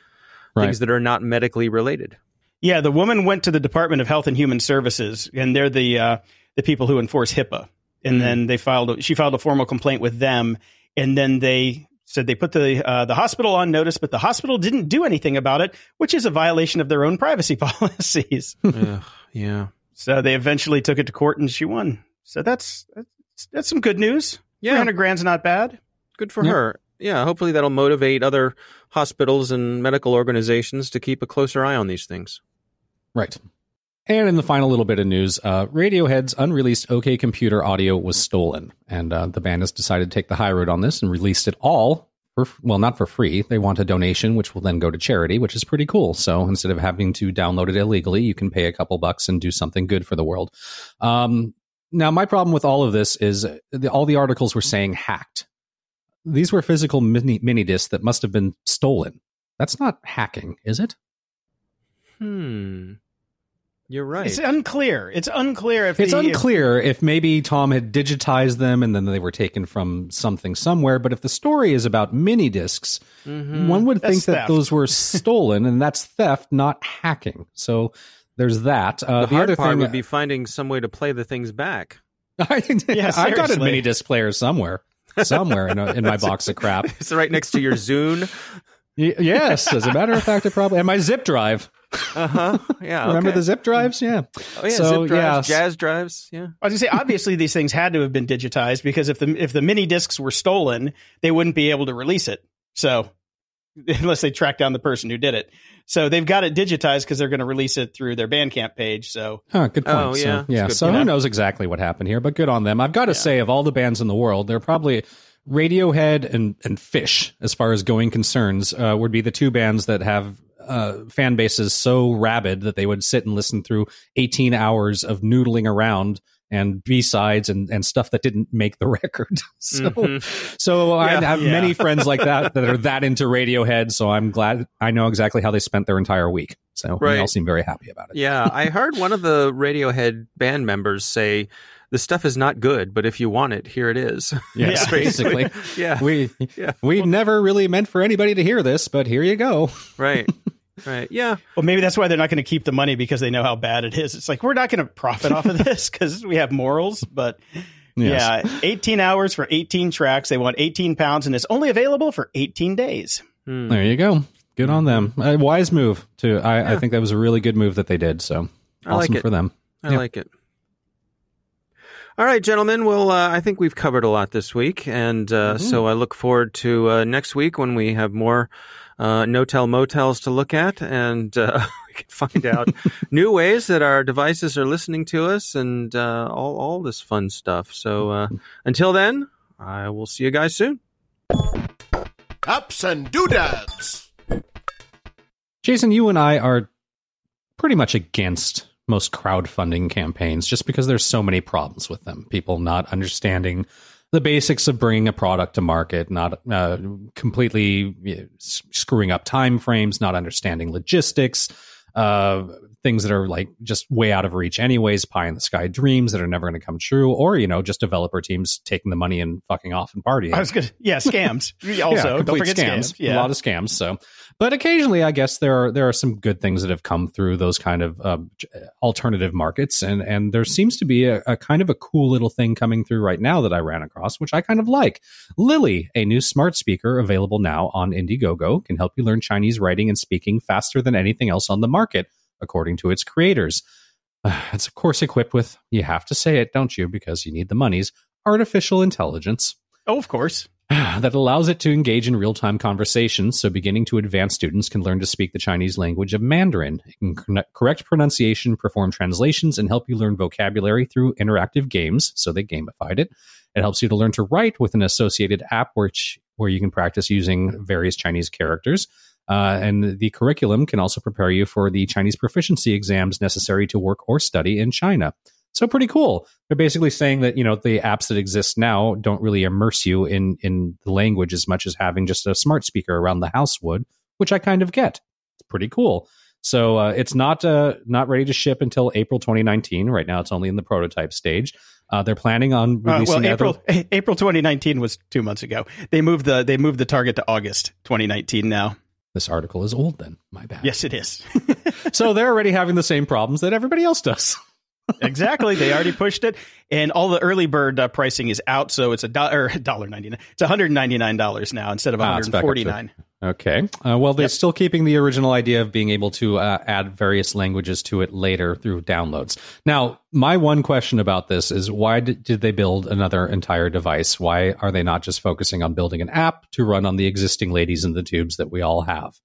Right. things that are not medically related. Yeah, the woman went to the Department of Health and Human Services, and they're the uh, the people who enforce HIPAA. And Mhm. then they filed she filed a formal complaint with them, and then they said they put the uh, the hospital on notice, but the hospital didn't do anything about it, which is a violation of their own privacy policies. Ugh, yeah, so they eventually took it to court, and she won. So that's that's, that's some good news. yeah. Three hundred grand's not bad. Good for Yeah. her. Yeah, hopefully that'll motivate other hospitals and medical organizations to keep a closer eye on these things. Right. And in the final little bit of news, uh, Radiohead's unreleased OK Computer audio was stolen, and uh, the band has decided to take the high road on this and released it all for well, not for free. They want a donation, which will then go to charity, which is pretty cool. So instead of having to download it illegally, you can pay a couple bucks and do something good for the world. Um, now, my problem with all of this is the, all the articles were saying hacked. These were physical mini mini discs that must have been stolen. That's not hacking, is it? Hmm. You're right. It's unclear. It's unclear if It's the, unclear if maybe Tom had digitized them and then they were taken from something somewhere. But if the story is about mini discs, Mhm. one would That's think that theft. those were stolen, and that's theft, not hacking. So there's that. Uh, the, the, hard other part thing would be finding some way to play the things back. I, Yeah, I got a mini disc player somewhere, somewhere in, a, in my box of crap. It's right next to your Zune. Y- yes, as a matter of fact, it probably and my zip drive. Uh huh. Yeah. Remember okay. the zip drives? Yeah. Oh yeah, so, zip drives, yeah. jazz drives. Yeah. I was gonna say, obviously, these things had to have been digitized because if the if the mini discs were stolen, they wouldn't be able to release it. So, unless they track down the person who did it, so they've got it digitized because they're going to release it through their Bandcamp page. So, Huh, good point. Oh, So, yeah. yeah. Good So point. who knows exactly what happened here, but good on them. I've got to Yeah. say, of all the bands in the world, they're probably Radiohead and and Phish, as far as going concerns, uh, would be the two bands that have uh, fan bases so rabid that they would sit and listen through 18 hours of noodling around and B sides and, and stuff that didn't make the record. so, Mhm. so I have Yeah. many friends like that that are that into Radiohead. So I'm glad I know exactly how they spent their entire week. So Right. they all seem very happy about it. Yeah, I heard one of the Radiohead band members say, "The stuff is not good, but if you want it, here it is." Yes, Yeah. basically. yeah. we Yeah. we never really meant for anybody to hear this, but here you go. Right. Right. Yeah. well, maybe that's why they're not going to keep the money because they know how bad it is. It's like we're not going to profit off of this because we have morals. But Yes. yeah, 18 hours for 18 tracks. They want 18 pounds, and it's only available for 18 days. Hmm. There you go. Good on them. A wise move. too. I, I think that was a really good move that they did. So I like awesome it. for them. I Yeah. like it. All right, gentlemen. Well, uh, I think we've covered a lot this week, and uh, Mm-hmm. so I look forward to uh, next week when we have more uh, no-tell motels to look at, and uh, we can find out new ways that our devices are listening to us, and uh, all all this fun stuff. So uh, until then, I will see you guys soon. Ups and doodads. Jason, you and I are pretty much against most crowdfunding campaigns just because there's so many problems with them. People not understanding the basics of bringing a product to market, not uh, completely you know, screwing up time frames, not understanding logistics, uh, things that are like just way out of reach anyways, pie in the sky dreams that are never going to come true, or you know, just developer teams taking the money and fucking off and partying I was to, yeah, scams. Also, don't complete forget scams. scams. Yeah. A lot of scams. So, but occasionally, I guess there are there are some good things that have come through those kind of um, j- alternative markets, and and there seems to be a, a kind of a cool little thing coming through right now that I ran across, which I kind of like. Lily, a new smart speaker available now on Indiegogo, can help you learn Chinese writing and speaking faster than anything else on the market, according to its creators. It's of course equipped with, you have to say it, don't you, because you need the monies, artificial intelligence. oh, of course. that allows it to engage in real time conversations. So, beginning to advanced students can learn to speak the Chinese language of Mandarin. It can correct pronunciation, perform translations, and help you learn vocabulary through interactive games. So, they gamified it. It helps you to learn to write with an associated app, which where you can practice using various Chinese characters. Uh, and the curriculum can also prepare you for the Chinese proficiency exams necessary to work or study in China. So pretty cool. They're basically saying that you know the apps that exist now don't really immerse you in in the language as much as having just a smart speaker around the house would, which I kind of get. It's pretty cool. So uh, it's not uh, not ready to ship until April 2019. Right now, it's only in the prototype stage. Uh, they're planning on Uh, releasing well, other- April April 2019 was two months ago. They moved the they moved the target to August 2019 now. This article is old. Then my bad. Yes, it is. So they're already having the same problems that everybody else does. exactly. They already pushed it, and all the early bird uh, pricing is out. So it's a dollar dollar ninety nine. It's one hundred ninety nine dollars now instead of one Ah, it's hundred back up to- forty nine. Okay. Uh, well, they're Yep. still keeping the original idea of being able to uh, add various languages to it later through downloads. Now, my one question about this is why did, did they build another entire device? Why are they not just focusing on building an app to run on the existing ladies in the tubes that we all have?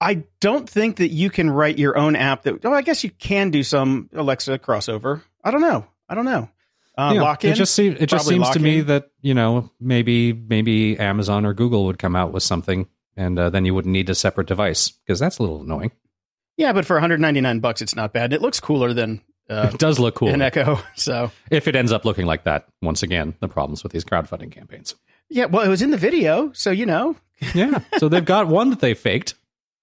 I don't think that you can write your own app. That oh, I guess you can do some Alexa crossover. I don't know. I don't know. Uh, Yeah, lock in. It just seems it just seems to me that you know maybe maybe Amazon or Google would come out with something, and uh, then you wouldn't need a separate device because that's a little annoying. yeah, but for one hundred ninety nine bucks, it's not bad. It looks cooler than uh, it does look cool an Echo. So if it ends up looking like that. Once again, the problems with these crowdfunding campaigns. yeah, well, it was in the video, so you know. Yeah. So they've got one that they faked.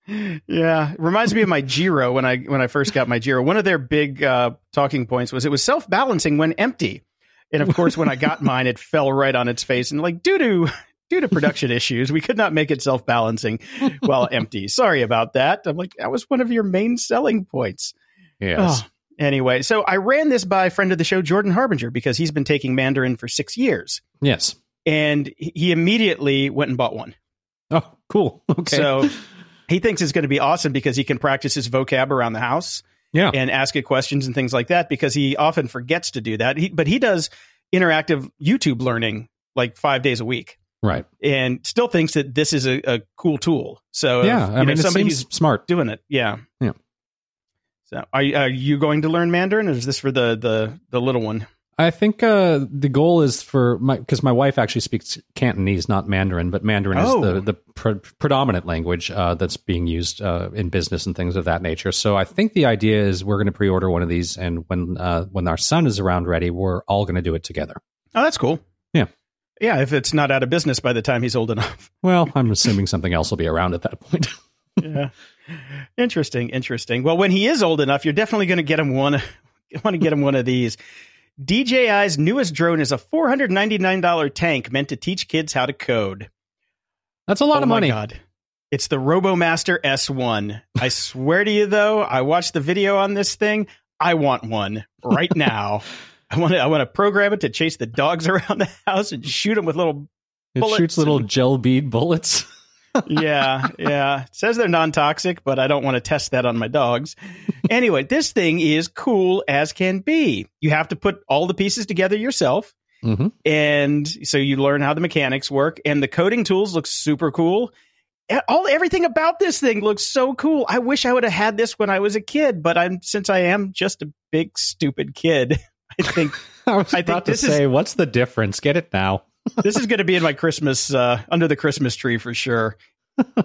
Yeah, it reminds me of my Giro when I when I first got my Giro. One of their big uh, talking points was it was self balancing when empty, and of course, when I got mine, it fell right on its face and like due to due to production issues, we could not make it self balancing while empty. Sorry about that. I'm like that was one of your main selling points. Yes. Oh, anyway, so I ran this by a friend of the show, Jordan Harbinger, because he's been taking Mandarin for six years, Yes. and he immediately went and bought one. Oh, cool. Okay. So he thinks it's going to be awesome because he can practice his vocab around the house yeah. and ask it questions and things like that because he often forgets to do that. He, but he does interactive YouTube learning like five days a week Right. and still thinks that this is a, a cool tool. So, uh, Yeah. if, I know, mean, it somebody who's smart. doing it. Yeah. Yeah. So are, are you going to learn Mandarin or is this for the, the, the little one? I think uh, the goal is for my because my wife actually speaks Cantonese, not Mandarin, but Mandarin Oh. is the the pre- predominant language uh, that's being used uh, in business and things of that nature. So I think the idea is we're going to pre-order one of these, and when uh, when our son is around ready, we're all going to do it together. Oh, that's cool. Yeah. Yeah. If it's not out of business by the time he's old enough. Well, I'm assuming something else will be around at that point. yeah. Interesting, interesting. Well, when he is old enough, you're definitely going to get him one. Want to get him one of these. DJI's newest drone is a $499 tank meant to teach kids how to code. That's a lot oh of my money. God. It's the RoboMaster S1. I swear to you, though, I watched the video on this thing. I want one right now. I want to. I want to program it to chase the dogs around the house and shoot them with little It bullets shoots little and- gel bead bullets. yeah, yeah. It says they're non toxic, but I don't want to test that on my dogs. Anyway, this thing is cool as can be. You have to put all the pieces together yourself. Mhm. And so you learn how the mechanics work, and the coding tools look super cool. All everything about this thing looks so cool. I wish I would have had this when I was a kid, but I'm since I am just a big stupid kid. I think I was I about to this is- say, what's the difference? Get it now. This is going to be in my Christmas uh, under the Christmas tree for sure.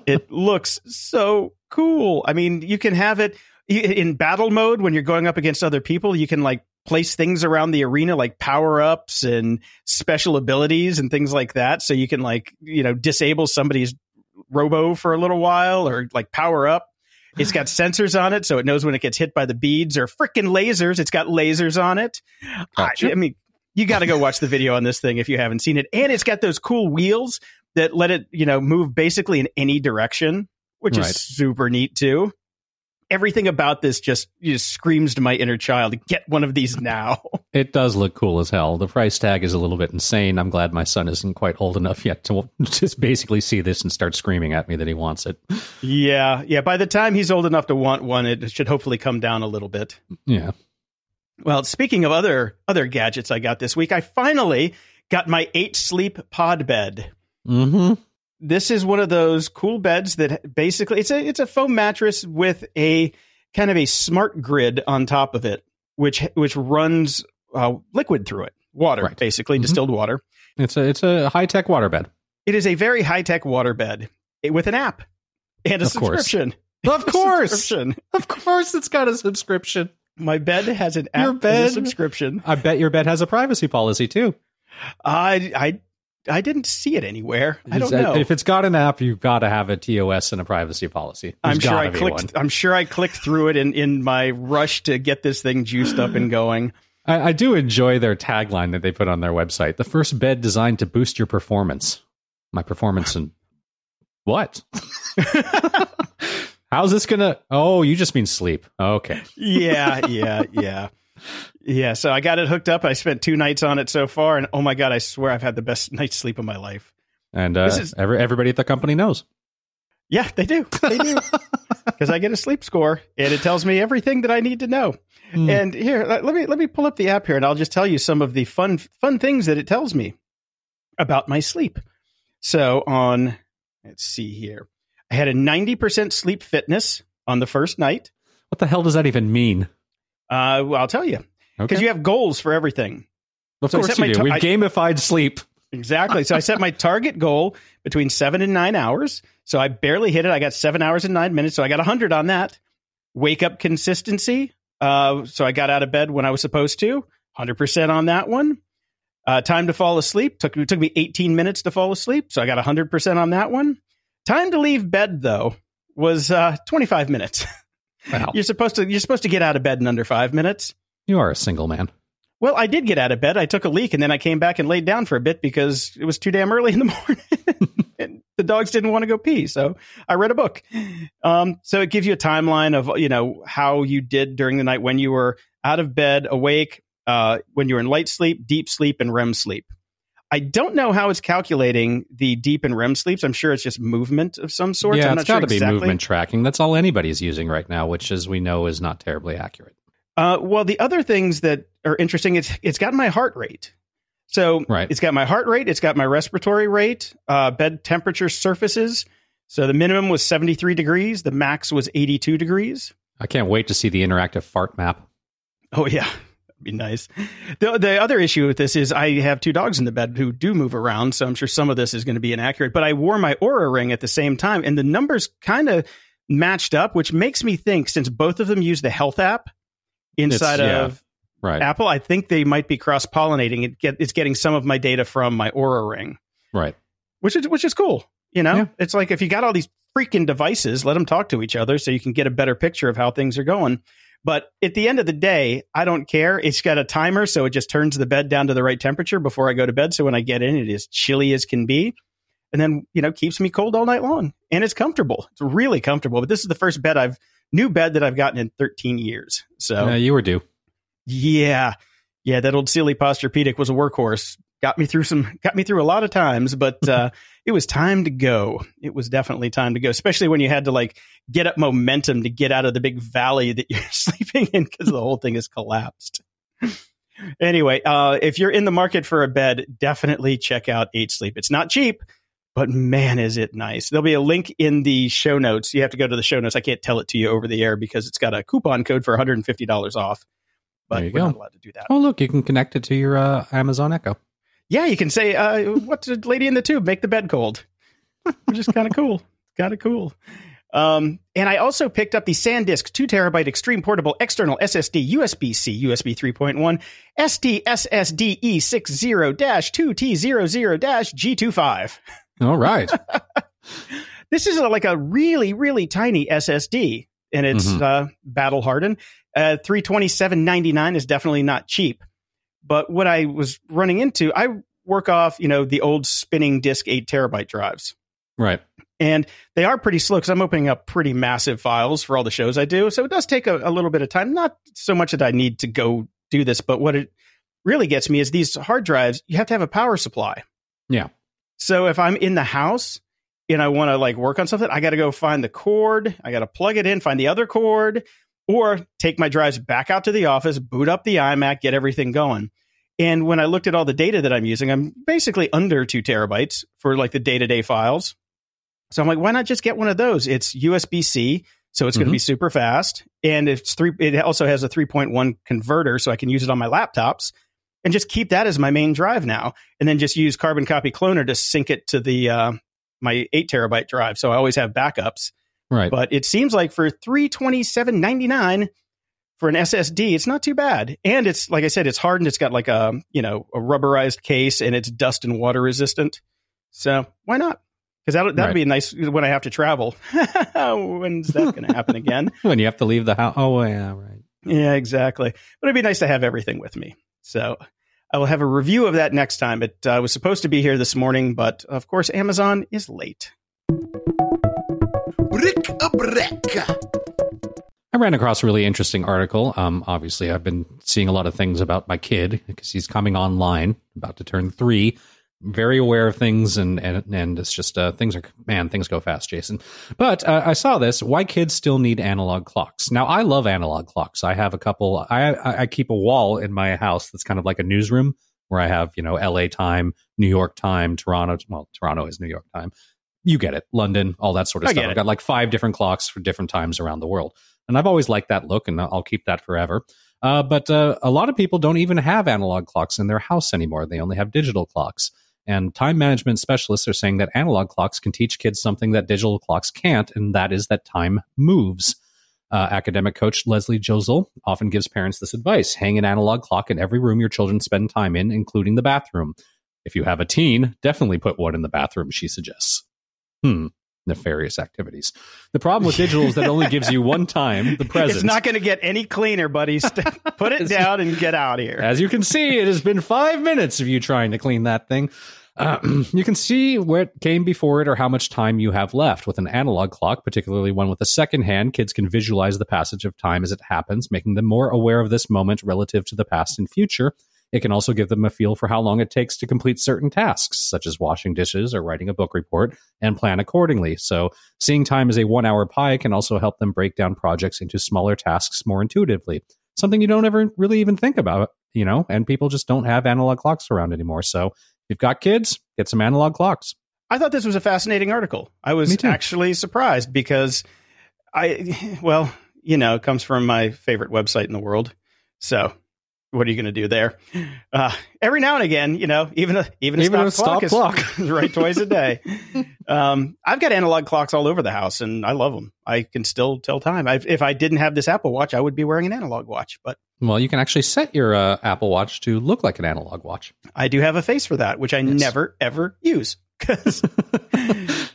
It looks so cool. I mean, you can have it in battle mode when you're going up against other people. You can like place things around the arena, like power ups and special abilities and things like that. So you can like you know disable somebody's robo for a little while or like power up. It's got sensors on it, so it knows when it gets hit by the beads or freaking lasers. It's got lasers on it. Gotcha. I, I mean, you got to go watch the video on this thing if you haven't seen it. And it's got those cool wheels that let it, you know, move basically in any direction, which Right. is super neat too. Everything about this just, just screams to my inner child, get one of these now. It does look cool as hell. The price tag is a little bit insane. I'm glad my son isn't quite old enough yet to just basically see this and start screaming at me that he wants it. yeah. Yeah. By the time he's old enough to want one, it should hopefully come down a little bit. Yeah. Well, speaking of other other gadgets I got this week, I finally got my eight sleep pod bed. Mm-hmm. This is one of those cool beds that basically it's a it's a foam mattress with a kind of a smart grid on top of it, which which runs uh, liquid through it, water Right. basically Mhm. distilled water. It's a it's a high tech water bed. It is a very high tech water bed with an app and a Of course. Of course, Subscription. of course, it's got a subscription. My bed has an app Your and a bed? subscription. I bet your bed has a privacy policy too. I I I didn't see it anywhere. I don't It's- know. If it's got an app, you've got to have a TOS and a privacy policy. I'm sure I clicked. one. I'm sure I clicked through it in in my rush to get this thing juiced up and going. I, I do enjoy their tagline that they put on their website. The first bed designed to boost your performance. My performance and what? How's this gonna? Oh, you just mean sleep. Okay. yeah, yeah, yeah, yeah. So I got it hooked up. I spent two nights on it so far, and oh my god, I swear I've had the best night's sleep of my life. And uh, This is- every, everybody at the company knows. Yeah, they do. They do. Because I get a sleep score, and it tells me everything that I need to know. Hmm. And here, let let me let me pull up the app here, and I'll just tell you some of the fun fun things that it tells me about my sleep. So on, let's see here, I had a ninety percent sleep fitness on the first night. What the hell does that even mean? Uh, well, I'll tell you because Okay. you have goals for everything. of so I course set you my do. We've I- gamified sleep. Exactly. So I set my target goal between seven and nine hours. So I barely hit it. I got seven hours and nine minutes. So I got 100 on that. Wake up consistency. Uh, so I got out of bed when I was supposed to. 100% on that one. Uh, time to fall asleep. Took, it took me 18 minutes to fall asleep. So I got 100% on that one. Time to leave bed, though, was uh, 25 minutes. Wow. you're supposed to you're supposed to get out of bed in under five minutes. You are a single man. Well, I did get out of bed. I took a leak and then I came back and laid down for a bit because it was too damn early in the morning. and the dogs didn't want to go pee. So I read a book. Um, so it gives you a timeline of, you know, how you did during the night when you were out of bed, awake, uh, when you were in light sleep, deep sleep, and REM sleep. I don't know how it's calculating the deep and REM sleeps. I'm sure it's just movement of some sort. yeah, I'm it's sure got to be exactly. movement tracking. That's all anybody's using right now, which, as we know, is not terribly accurate. Uh, well, the other things that are interesting, it's it's got my heart rate. So Right. it's got my heart rate, it's got my respiratory rate, uh, bed temperature surfaces. So the minimum was 73 degrees, the max was 82 degrees. I can't wait to see the interactive fart map. Oh yeah, be nice. The the other issue with this is I have two dogs in the bed who do move around, so I'm sure some of this is going to be inaccurate. But I wore my Oura ring at the same time, and the numbers kind of matched up, which makes me think since both of them use the health app inside yeah. of Right. Apple, I think they might be cross pollinating. It get it's getting some of my data from my Oura ring, Right. which is which is cool. You know, Yeah. it's like if you got all these freaking devices, let them talk to each other so you can get a better picture of how things are going. But at the end of the day, I don't care. It's got a timer, so it just turns the bed down to the right temperature before I go to bed. So when I get in, it is chilly as can be, and then you know keeps me cold all night long, and it's comfortable. It's really comfortable. But this is the first bed I've new bed that I've gotten in 13 years. So Uh, you were due. yeah. Yeah, that old silly posturepedic was a workhorse. Got me through some got me through a lot of times, but uh it was time to go. It was definitely time to go, especially when you had to like get up momentum to get out of the big valley that you're sleeping in because the whole thing is collapsed. anyway, uh if you're in the market for a bed, definitely check out 8 Sleep. It's not cheap, but man is it nice. There'll be a link in the show notes. You have to go to the show notes. I can't tell it to you over the air because it's got a coupon code for $150 off but There you we're go. not allowed to do that. Oh, look, you can connect it to your uh, Amazon Echo. Yeah, you can say, uh, "What's a lady in the tube? Make the bed cold," which is kind of cool. Kind of cool. Um, and I also picked up the SanDisk two terabyte extreme portable external SSD USB C USB 3.1 ST SSD E60 2 T00 G25. All right. This is a, like a really really tiny SSD, and it's Mhm. uh, battle hardened. Uh, three twenty seven ninety nine is definitely not cheap. But what I was running into, I work off you know the old spinning disk eight terabyte drives, right. and they are pretty slow because I'm opening up pretty massive files for all the shows I do. So it does take a, a little bit of time. Not so much that I need to go do this, but what it really gets me is these hard drives. You have to have a power supply. Yeah. So if I'm in the house and I want to like work on something, I got to go find the cord. I got to plug it in, find the other cord, or take my drives back out to the office, boot up the iMac, get everything going. And when I looked at all the data that I'm using, I'm basically under two terabytes for like the day to day files. So I'm like, why not just get one of those? It's USB C, so it's going to be super fast, and it's three. It also has a 3.1 converter, so I can use it on my laptops and just keep that as my main drive now, and then just use Carbon Copy Cloner to sync it to the uh, my eight terabyte drive. So I always have backups. Right. But it seems like for 327.99 for an SSD, it's not too bad. And it's like I said, it's hardened. It's got like a you know a rubberized case, and it's dust and water resistant. So why not? Because that'll that'll Right. be nice when I have to travel. When's that going to happen again? when you have to leave the house. Oh, yeah, right. Yeah, exactly. But it'd be nice to have everything with me. So I will have a review of that next time. It uh, was supposed to be here this morning, but of course, Amazon is late. I ran across a really interesting article. Um, obviously, I've been seeing a lot of things about my kid because he's coming online, about to turn three. Very aware of things, and and and it's just uh, things are man, things go fast, Jason. But uh, I saw this: why kids still need analog clocks. Now, I love analog clocks. I have a couple. I I keep a wall in my house that's kind of like a newsroom where I have you know L.A. time, New York time, Toronto. Well, Toronto is New York time. You get it, London, all that sort of I stuff. I've got like five different clocks for different times around the world. And I've always liked that look, and I'll keep that forever. Uh, but uh, a lot of people don't even have analog clocks in their house anymore. They only have digital clocks. And time management specialists are saying that analog clocks can teach kids something that digital clocks can't, and that is that time moves. Uh, academic coach Leslie Josel often gives parents this advice hang an analog clock in every room your children spend time in, including the bathroom. If you have a teen, definitely put one in the bathroom, she suggests. Hmm. Nefarious activities. The problem with digital is that it only gives you one time the present. It's not going to get any cleaner, buddy. Put it down and get out of here. As you can see, it has been five minutes of you trying to clean that thing. Uh, you can see what came before it or how much time you have left. With an analog clock, particularly one with a second hand, kids can visualize the passage of time as it happens, making them more aware of this moment relative to the past and future. It can also give them a feel for how long it takes to complete certain tasks, such as washing dishes or writing a book report, and plan accordingly. So, seeing time as a one hour pie can also help them break down projects into smaller tasks more intuitively something you don't ever really even think about, you know, and people just don't have analog clocks around anymore. So if you've got kids, get some analog clocks. I thought this was a fascinating article. I was actually surprised because I, well, you know, it comes from my favorite website in the world. So what are you going to do there? Uh, every now and again, you know, even a, even a Even stop a clock, stop is, right twice a day. Um, I've got analog clocks all over the house and I love them. I can still tell time. i if I didn't have this Apple watch, I would be wearing an analog watch, but Well, you can actually set your uh, Apple Watch to look like an analog watch. I do have a face for that, which I Yes. never ever use. 'Cause-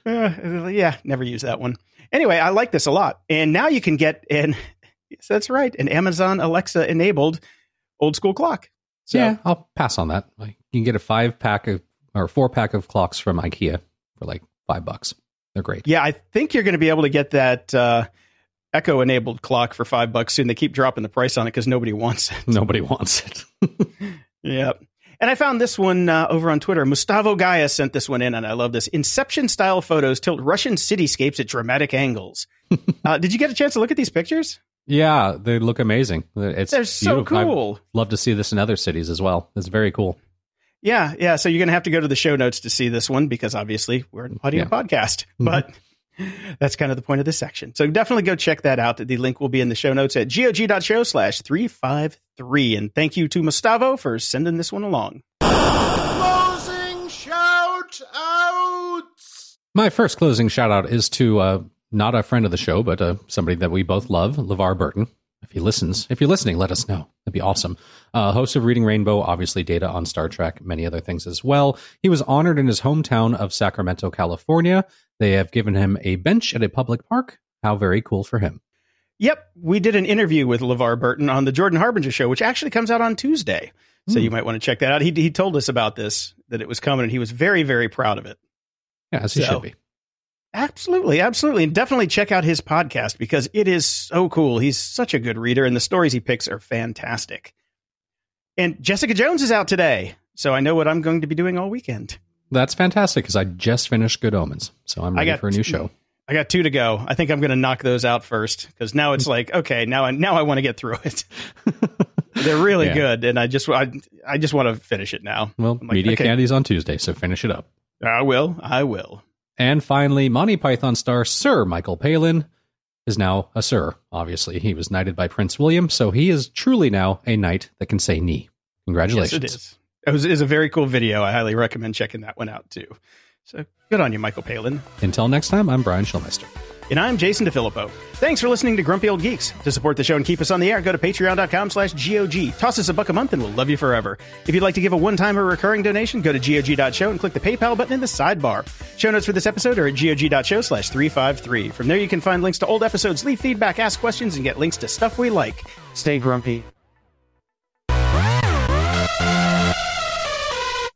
Uh, yeah, never use that one. Anyway, I like this a lot, and now you can get an yes, that's right, an Amazon Alexa enabled old school clock. So yeah, I'll pass on that. Like, you can get a five pack of or four pack of clocks from IKEA for like five bucks. They're great. yeah, I think you're going to be able to get that uh, Echo enabled clock for five bucks soon. They keep dropping the price on it because nobody wants it. Nobody wants it. Yep. And I found this one uh, over on Twitter. Mustavo Gaia sent this one in, and I love this. Inception style photos tilt Russian cityscapes at dramatic angles. uh, did you get a chance to look at these pictures? Yeah, they look amazing. It's They're so beautiful. I'd cool. love to see this in other cities as well. It's very cool. Yeah, yeah. So you're going to have to go to the show notes to see this one because obviously we're an audio Yeah. podcast. Mhm. But that's kind of the point of this section. So definitely go check that out. The link will be in the show notes at gog.show slash 353. And thank you to Mustavo for sending this one along. Closing shout outs. My first closing shout out is to uh, not a friend of the show, but uh, somebody that we both love, LeVar Burton. If he listens, if you're listening, let us know. That'd be awesome. Uh, host of Reading Rainbow, obviously data on Star Trek, many other things as well. He was honored in his hometown of Sacramento, California. They have given him a bench at a public park. How very cool for him. Yep, we did an interview with LeVar Burton on the Jordan Harbinger show, which actually comes out on Tuesday. So Hmm. you might want to check that out. He, he told us about this, that it was coming, and he was very, very proud of it. Yeah, as he So- should be. Absolutely, absolutely. And definitely check out his podcast because it is so cool. He's such a good reader, and the stories he picks are fantastic. And Jessica Jones is out today. So I know what I'm going to be doing all weekend. That's fantastic because I just finished Good Omens, so I'm ready for a new show. I got two to go. I think I'm going to knock those out first because now it's like, okay, now I now I want to get through it. They're really Yeah. good, and I just I, I just want to finish it now. Well, like, Media okay. Candy's on Tuesday, so finish it up. I will. I will. And finally, Monty Python star Sir Michael Palin is now a Sir. Obviously, he was knighted by Prince William, so he is truly now a knight that can say Ni. Congratulations. Yes, it is. It was, it was a very cool video. I highly recommend checking that one out too. So good on you, Michael Palin. Until next time, I'm Brian Schulmeister. And I'm Jason DeFilippo. Thanks for listening to Grumpy Old Geeks. To support the show and keep us on the air, go to patreon.com slash GOG. Toss us a buck a month and we'll love you forever. If you'd like to give a one-time or recurring donation, go to GOG.show and click the PayPal button in the sidebar. Show notes for this episode are at GOG.show slash 353. From there you can find links to old episodes, leave feedback, ask questions, and get links to stuff we like. Stay grumpy.